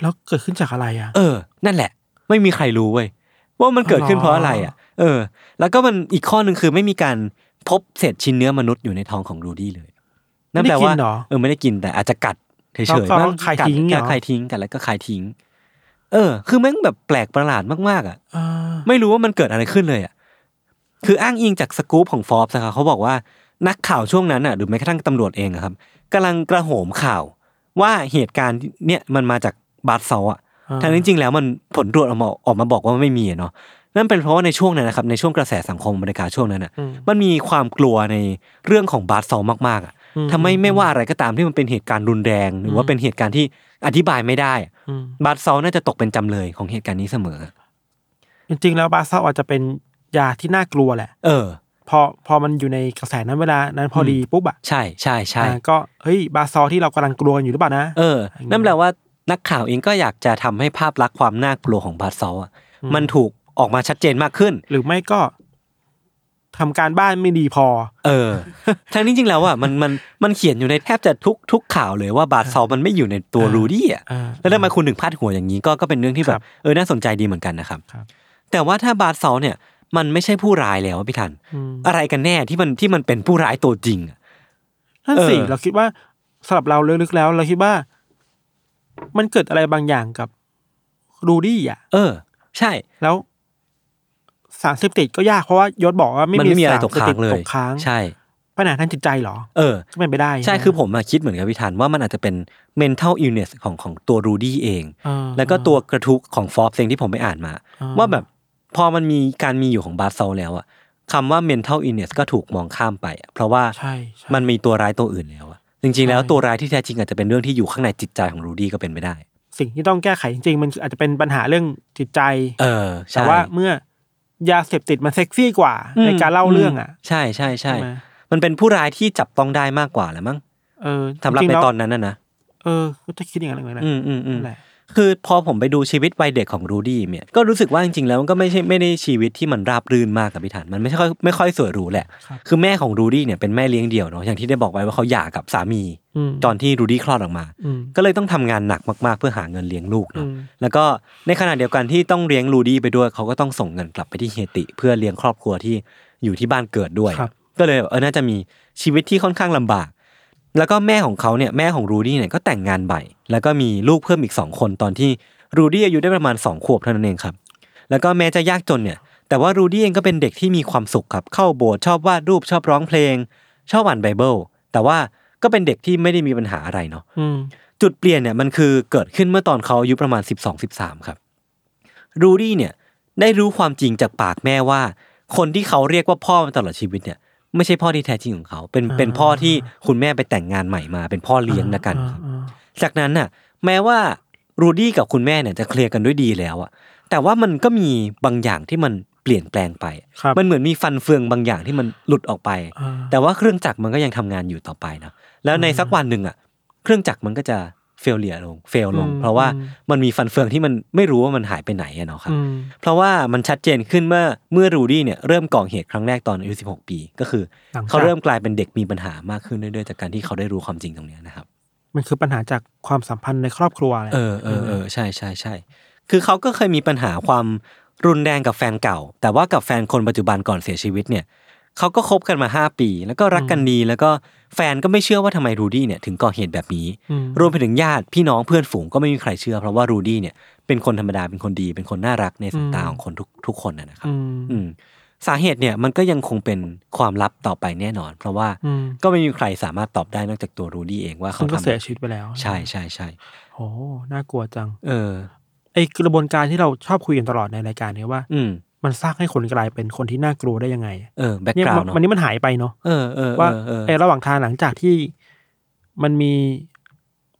แล้วเกิดขึ้นจากอะไรอะ เออ นั่นแหละ ไม่มีใครรู้เว้ยว่ามันเกิดขึ้นอ๋อเพราะอะไรอะ เออ แล้วก็มันอีกข้อหนึ่งคือไม่มีการพบเศษชิ้นเนื้อมนุษย์อยู่ในท้องของรูดี้เลย นั่นแปลว่าไม่ได้กินเหรอเออไม่ได้กินแต่อาจจะกัดเฉยแล้วๆก็บ้างคายกัดทิ้งเหรอกัดคายทิ้งกันแล้วก็คายทิ้ง เออ คือแม่งแบบแปลกประหลาดมากๆอะอ่าไม่รู้ว่ามันเกิดอะไรขึ้นเลยอะคืออ้างอิงจากสกู๊ปของฟอร์บนะครับเขาบอกว่านักข่าวช่วงนั้นอะหรือแม้กระทั่งตำรวจเองอะครับกำลังกระโหมข่าว ว่าเหตุการณ์เนี่ยมันมาจากบาร์เซาอะอ่าทั้งที่จริงๆแล้วมันผลตรวจออกมาออกมาบอกว่าไม่มีอะเนาะนั่นเป็นเพราะว่าในช่วงนั้นนะครับในช่วงกระแสสังคมอเมริกาช่วงนั้นอะอืมมันมีความกลัวในเรื่องของ bath salt มากๆอะอืมทำให้ไม่ว่าอะไรก็ตามที่มันเป็นเหตุการณ์รุนแรง หรือว่าเป็นเหตุการณ์ที่ อธิบายไม่ได้อะอืม bath salt น่าจะตกเป็นจำเลยของเหตุการณ์นี้เสมอ จริงๆ แล้ว bath salt อาจจะเป็นยาที่น่ากลัวแหละ เออ พอพอมันอยู่ในกระแสนั้นเวลานั้นพอดีปุ๊บอะใช่ใช่ใช่อ่าก็เฮ้ย bath salt ที่เรากำลังกลัวกันอยู่หรือเปล่านะเออนั่นแปลว่านักข่าวเองก็อยากจะทำให้ภาพลักษณ์ความน่ากลัวของ bath salt อะอืมมันถูกออกมาชัดเจนมากขึ้น หรือไม่ก็ ทำการบ้านไม่ดีพอ เออทั้งนี้จริงๆแล้วอะมันมันมันเขียนอยู่ในแทบจะทุกทุกข่าวเลยว่า bath salt มันไม่อยู่ในตัวอ่ารูดี้อะอ่าแล้วทำไมคุณถึงพาดหัวอย่างนี้ก็ก็เป็นเรื่องที่แบบครับเออน่าสนใจดีเหมือนกันนะครับครับแต่ว่าถ้า bath salt เนี่ย มันไม่ใช่ผู้ร้ายแล้วอะพี่ธันอืมอะไรกันแน่ที่มันที่มันเป็นผู้ร้ายตัวจริงอะนั่นสิเออเราคิดว่าสำหรับเราลึกๆแล้ว เราคิดว่า มันเกิดอะไรบางอย่างกับรูดี้อะ เออ ใช่แล้ว สารเสพติดก็ยากเพราะว่ายศบอกว่าไม่มันไม่มีอะไรสารตกเสพค้าติงดเลตยกค้างใช่ปัญหาทางจิตใจเหรอ เออก็เป็นไปได้ ใช่ไหคือผมอะคิดเหมือนกับพี่ธันว่ามันอาจจะเป็น mental illness ของของตัวรูดี้เองเออแล้วก็ตัวกระทู้ของฟอร์บเองที่ผมไปอ่านมาอ่าว่าแบบพอมันมีการมีอยู่ของ bath salt แล้วอะคำว่า mental illness ก็ถูกมองข้ามไปอะเพราะว่าใช่ใช่มันมีตัวร้ายตัวอื่นแล้วอะจริง ๆ แล้วใช่ตัวร้ายที่แท้จริงอาจจะเป็นเรื่องที่อยู่ข้างในจิตใจของรูดี้ก็เป็นไปได้ สิ่งที่ต้องแก้ไขจริงๆมันอาจจะเป็นปัญหาเรื่องจิตใจ เออใช่แต่ว่าเมื่อ ยาเสพติดมันเซ็กซี่กว่า ในการเล่าเรื่องอะ ใช่ใช่ใช่ใช่ไหมมันเป็นผู้ร้ายที่จับต้องได้มากกว่าแหละมั้งเออสำหรับจงๆในแล้วตอนนั้นน่ะนะเออก็จะคิดอย่างนั้นเลยนะอืมอืมอืมนั่นแหละ คือพอผมไปดูชีวิตวัยเด็กของรูดี้เนี่ยก็รู้สึกว่าจริงๆแล้วมันก็ไม่ใช่ไม่ได้ชีวิตที่มันราบรื่นมากกับพี่ถันมันไม่ใช่ค่อยไม่ค่อยสวยหรูแหละครับคือแม่ของรูดี้เนี่ยเป็นแม่เลี้ยงเดี่ยวเนาะอย่างที่ได้บอกไว้ว่าเขาหย่ากับสามีอืมตอนที่รูดี้คลอดออกมาอืมก็เลยต้องทำงานหนักมากๆ เพื่อหาเงินเลี้ยงลูกเนาะอืมแล้วก็ในขณะเดียวกันที่ต้องเลี้ยงรูดี้ไปด้วยเขาก็ต้องส่งเงินกลับไปที่เฮติ เพื่อเลี้ยงครอบครัวที่อยู่ที่บ้านเกิดด้วยครับก็เลยแบบเออน่าจะมีชีวิตที่ค่อนข้างลำบาก แล้วก็แม่ของเขาเนี่ยแม่ของรูดี้เนี่ยก็แต่งงานใหม่แล้วก็มีลูกเพิ่มอีกสองคนตอนที่รูดี้อายุได้ประมาณสองขวบเท่านั้นเองครับแล้วก็แม้จะยากจนเนี่ยแต่ว่ารูดี้เองก็เป็นเด็กที่มีความสุขครับเข้าโบสถ์ชอบวาดรูปชอบร้องเพลง ชอบอ่านไบเบิลแต่ว่าก็เป็นเด็กที่ไม่ได้มีปัญหาอะไรเนาะอืมจุดเปลี่ยนเนี่ยมันคือเกิดขึ้นเมื่อตอนเขาอายุประมาณ 12 13 ครับรูดี้เนี่ยได้รู้ความจริงจากปากแม่ว่า คนที่เขาเรียกว่าพ่อมาตลอดชีวิตเนี่ย ไม่ใช่พ่อที่แท้จริงของเขา เป็นอ่าเป็นพ่อที่คุณแม่ไปแต่งงานใหม่มา เป็นพ่อเลี้ยงนะกันครับอ่าจากนั้นน่ะ แม้ว่ารูดี้กับคุณแม่เนี่ยจะเคลียร์กันด้วยดีแล้วอะแต่ว่ามันก็มีบางอย่างที่มันเปลี่ยนแปลงไปครับมันเหมือนมีฟันเฟืองบางอย่างที่มันหลุดออกไปอ่าแต่ว่าเครื่องจักรมันก็ยังทำงานอยู่ต่อไปนะแล้วในสักวันหนึ่งอะ เครื่องจักรมันก็จะ failure ลง fail ลงอืมเพราะว่าอืมมันมีฟันเฟืองที่มันไม่รู้ว่ามันหายไปไหนอะเนาะครับอืมเพราะว่ามันชัดเจนขึ้นเมื่อเมื่อรูดี้เนี่ยเริ่มก่อเหตุครั้งแรกตอนอายุ16 ปี ก็คือหลังจากเขาเริ่มกลายเป็นเด็กมีปัญหามากขึ้นเรื่อยๆจากการที่เขาได้รู้ความจริงตรงเนี้ยนะครับ มันคือปัญหาจากความสัมพันธ์ในครอบครัวแหละเออเออเออใช่ใช่ใช่คือเขาก็เคยมีปัญหาความรุนแรงกับแฟนเก่า แต่ว่ากับแฟนคนปัจจุบันก่อนเสียชีวิตเนี่ยเขาก็คบกันมาห้าปี แล้วก็รักกันดีแล้วก็ แฟนก็ไม่เชื่อว่าทำไมรูดี้เนี่ยถึงก่อเหตุแบบนี้อืมรวมไปถึงญาติพี่น้องเพื่อนฝูงก็ไม่มีใครเชื่อ เพราะว่ารูดี้เนี่ยเป็นคนธรรมดาเป็นคนดี เป็นคนน่ารักในสายตาของคนทุกทุกคนนะนะครับอืมอืมสาเหตุเนี่ยมันก็ยังคงเป็นความลับต่อไปแน่นอน เพราะว่าอืมก็ไม่มีใครสามารถตอบได้นอกจากตัวรูดี้เองว่าซึ่งเขางก็ทำเสียชีวิตไปแล้ว ใช่ใช่ใช่โอ้น่ากลัวจัง เออไอกระบวนการที่เราชอบคุยกันตลอดในรายการเนี้ยว่า อื มมันสร้างให้คนกลายเป็นคนที่น่ากลัวได้ยังไง เออ background เนี่ยมันเนาะวันนี้มันหายไปเนาะเออเออว่าเออเออไอระหว่างทางหลังจากที่มันมี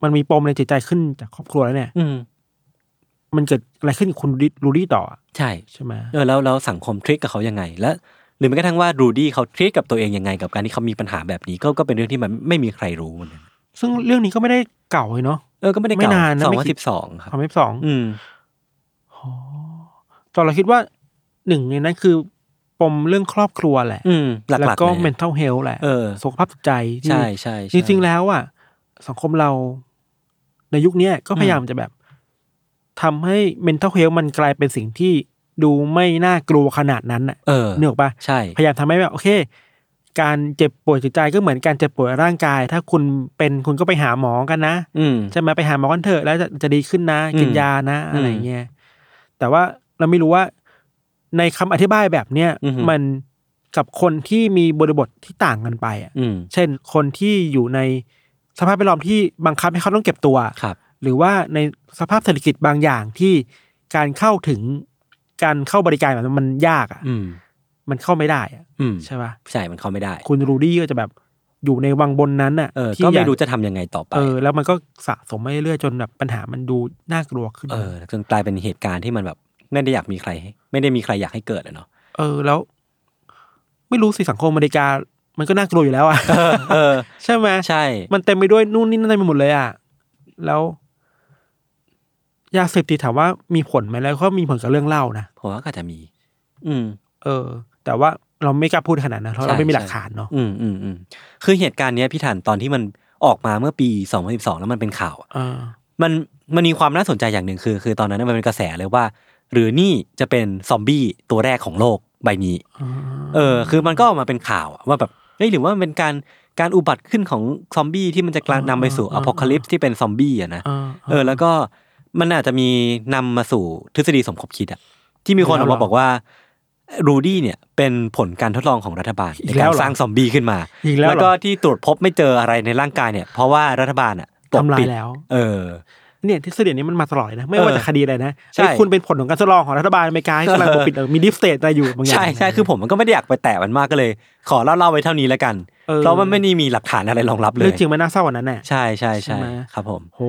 มันมีปมในจิตใจขึ้นจากครอบครัวแล้วเนี่ย อืมมันเกิดอะไรขึ้นกับคุณรูดี้รูดี้ต่ออะใช่ใช่ไหมเออแล้วแล้วสังคม treat กับเขายังไง และหรือแม้กระทั่งว่ารูดี้เขา treat กับตัวเองยังไง กับการที่เขามีปัญหาแบบนี้ก็ก็เป็นเรื่องที่มันไม่มีใครรู้เหมือนกันซึ่งเรื่องนี้ก็ไม่ได้เก่าเลยเนาะเออก็ไม่ได้ไม่เก่านานนะสองไม่พันคิสิดบสองครับความที่สองอืมตอนเราคิดว่า หนึ่งในนั้นคือปมเรื่องครอบครัวแหละ อืมหลักๆแล้วก็ เลย mental health แหละเออ สุขภาพจิตใจที่ ใช่ใช่จใช่ ริงๆแล้วอะสังคมเราในยุคเนี้ยก็พยายามจะแบบทำให้ mental health มันกลายเป็นสิ่งที่ดูไม่น่ากลัวขนาดนั้นน่ะเออนึกออกปะใช่ พยายามทำให้แบบโอเค การเจ็บป่วยจิตใจก็เหมือนการเจ็บป่วยร่างกาย ถ้าคุณเป็นคุณก็ไปหาหมอกันนะอืม ใช่ไหมไปหาหมอกันเถอะแล้วจะจะดีขึ้นนะกินอืมยานะอืมอะไรเงี้ยแต่ว่าเราไม่รู้ว่า ในคำอธิบายแบบเนี้ยอือฮึมันกับคนที่มีบริบทที่ต่างกันไปอะอืมเช่นคนที่อยู่ในสภาพแวดล้อมที่บังคับให้เขาต้องเก็บตัวครับ หรือว่าในสภาพเศรษฐกิจบางอย่างที่การเข้าถึงการเข้าบริการแบบนั้นมันยากอะอืมมันเข้าไม่ได้อะอืมใช่ปะใช่มันเข้าไม่ได้ คุณรูดี้ก็จะแบบอยู่ในวังบนนั้นอะเออที่ก็อไม่ยากรู้จะทำยังไงต่อไปเออแล้วมันก็สะสมมาเรื่อยๆจนแบบปัญหามันดูน่ากลัวขึ้นเออจนกลายเป็นเหตุการณ์ที่มันแบบ ไม่ได้อยากมีใครให้ไม่ได้มีใครอยากให้เกิดอะเนาะเออแล้ว ไม่รู้สิสังคมอเมริกา มันก็น่ากลัวอยู่แล้วอะเออ ใช่ไหมใช่ มันเต็มไปด้วยนู่นนี่นั่นเต็มไปหมดเลยอะแล้วยาเสพติดถามว่ามีผลไหมแล้วก็มีผลกับเรื่องเล่านะผมว่าก็จะมี อืม เออ แต่ว่าเราไม่กล้าพูดขนาดนั้นเพราะเราใช่ไม่มีหใช่ลักฐานเนาะอืมอืมอืมคือเหตุการณ์เนี้ยพี่ถันตอนที่มันออกมาเมื่อปี2012แล้วมันเป็นข่าวอะอ่ามันมันมีความน่าสนใจอย่างหนึ่งคือ คือตอนนั้นมันเป็นกระแสเลยว่า หรือนี่จะเป็นซอมบี้ตัวแรกของโลกใบนี้ เออ คือมันก็ออกมาเป็นข่าวอะว่าแบบเฮ้ยหรือว่ามันเป็นการการอุบัติขึ้นของซอมบี้ที่มันจะกลายนำไปสู่ apocalypse ที่เป็นซอมบี้อะนะอ่าเออ แล้วก็มันอาจจะมีนำมาสู่ทฤษฎีสมคบคิดอะที่มีคนออกแล้วเหรมาอบอกว่ารูดี้เนี่ยเป็นผลการทดลองของรัฐบาลอีกแล้วเหรอในการสร้างซอมบี้ขึ้นมาอีกแล้วเหรอก็ที่ตรวจพบไม่เจออะไรในร่างกายเนี่ย เพราะว่ารัฐบาลอะปกปิดทำลายแล้ว เออ เนี่ยทฤษฎีนี้มันมาตลอดเลยนะไม่เออว่าจะคดีอะไรนะใช่ไอ้คุณเป็นผลของการทดลองของรัฐบาลอเมริกาที่กำลังปกปิดเออมี deep state อะไรอยู่บางอย่างใช่ใช่คือผมมันก็ไม่ได้อยากไปแตะมันมากก็เลย ขอเล่าเล่าไว้เท่านี้แล้วกันเออเพราะมันไม่ได้มีหลักฐานอะไรรองรับเลเรื่องจริงมันน่าเศร้ากว่านั้นแน่ใช่ใช่ใช่ใช่ไหมครับผมโห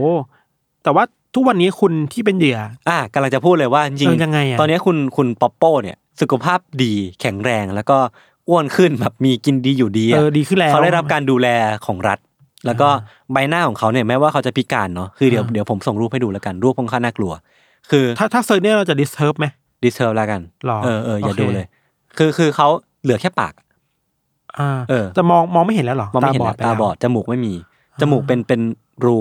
แต่ว่าทุกวันนี้คุณที่เป็นเหยื่ออะกำลังจะพูดเลยว่าจริงเออยังไงอะตอนนี้คุณคุณป๊อปโป้เนี่ยสุขภาพดีแข็งแรงแล้วก็อ้วนขึ้นแบบมีกินดีอยู่ดีอะเออดีขึ้นแล้วเขาได้รับการดูแลของรัฐ แล้วก็ใบหน้าของเขาเนี่ยแม้ว่าเขาจะพิการเนาะคือเดี๋ยวอ่าเดี๋ยวผมส่งรูปให้ดูแล้วกันรูปค่อนข้างน่ากลัว คือถ้าถ้า search เนี่ยเราจะ disturb ไหมdisturb แล้วกันหรอเออเอออย่าโอเคดูเลย คือคือเขาเหลือแค่ปากอ่าเออจะมองมองไม่เห็นแล้วเหรอมองไม่เห็นแล้วตาบอดไปตาแล้วตาบอดจมูกไม่มีจมูกเป็นเป็นรู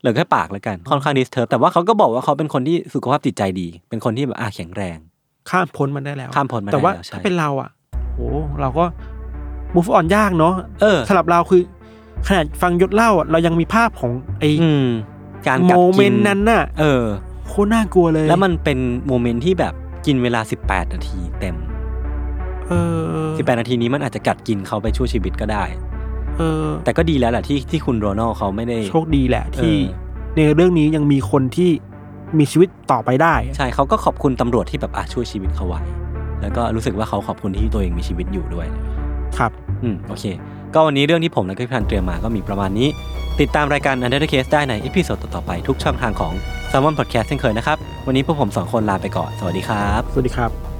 เหลือแค่ปากแล้วกันค่อนข้าง disturb แต่ว่าเขาก็บอกว่าเขาเป็นคนที่สุขภาพจิตใจดี เป็นคนที่แบบอะแข็งแรง ข้ามพ้นมันได้แล้ว ข้ามพ้นมาได้แต่ว่าแล้วใช่ถ้าเป็นเราอะโหเราก็ move on ยากเนาะเออสำหรับเราคือ ขนาดฟังยศเล่าอะเรายังมีภาพของไอ้อืมการกัดกิน moment นั้นน่ะ เออโคตรน่ากลัวเลย แล้วมันเป็น moment ที่แบบกินเวลา 18 นาทีเต็มเออ18 นาทีนี้มันอาจจะกัดกินเขาไปชั่วชีวิตก็ได้ เออ แต่ก็ดีแล้วแหละที่ที่คุณโรนัลด์เขาไม่ได้ โชคดีแหละที่เออในเรื่องนี้ยังมีคนที่มีชีวิตต่อไปได้ ใช่เขาก็ขอบคุณตำรวจที่แบบอะช่วยชีวิตเขาไว้ แล้วก็รู้สึกว่าเขาขอบคุณที่ตัวเองมีชีวิตอยู่ด้วย ครับ อืมโอเค ก็วันนี้เรื่องที่ผมและพี่พันเตรียมมาก็มีประมาณนี้ ติดตามรายการ Under the Case ได้ในอีพิโซดต่อๆไปทุกช่องทางของ s ซ l m o n Podcast เช่นเคยนะครับ วันนี้พวกผมสองคนลาไปก่อน สวัสดีครับ สวัสดีครับ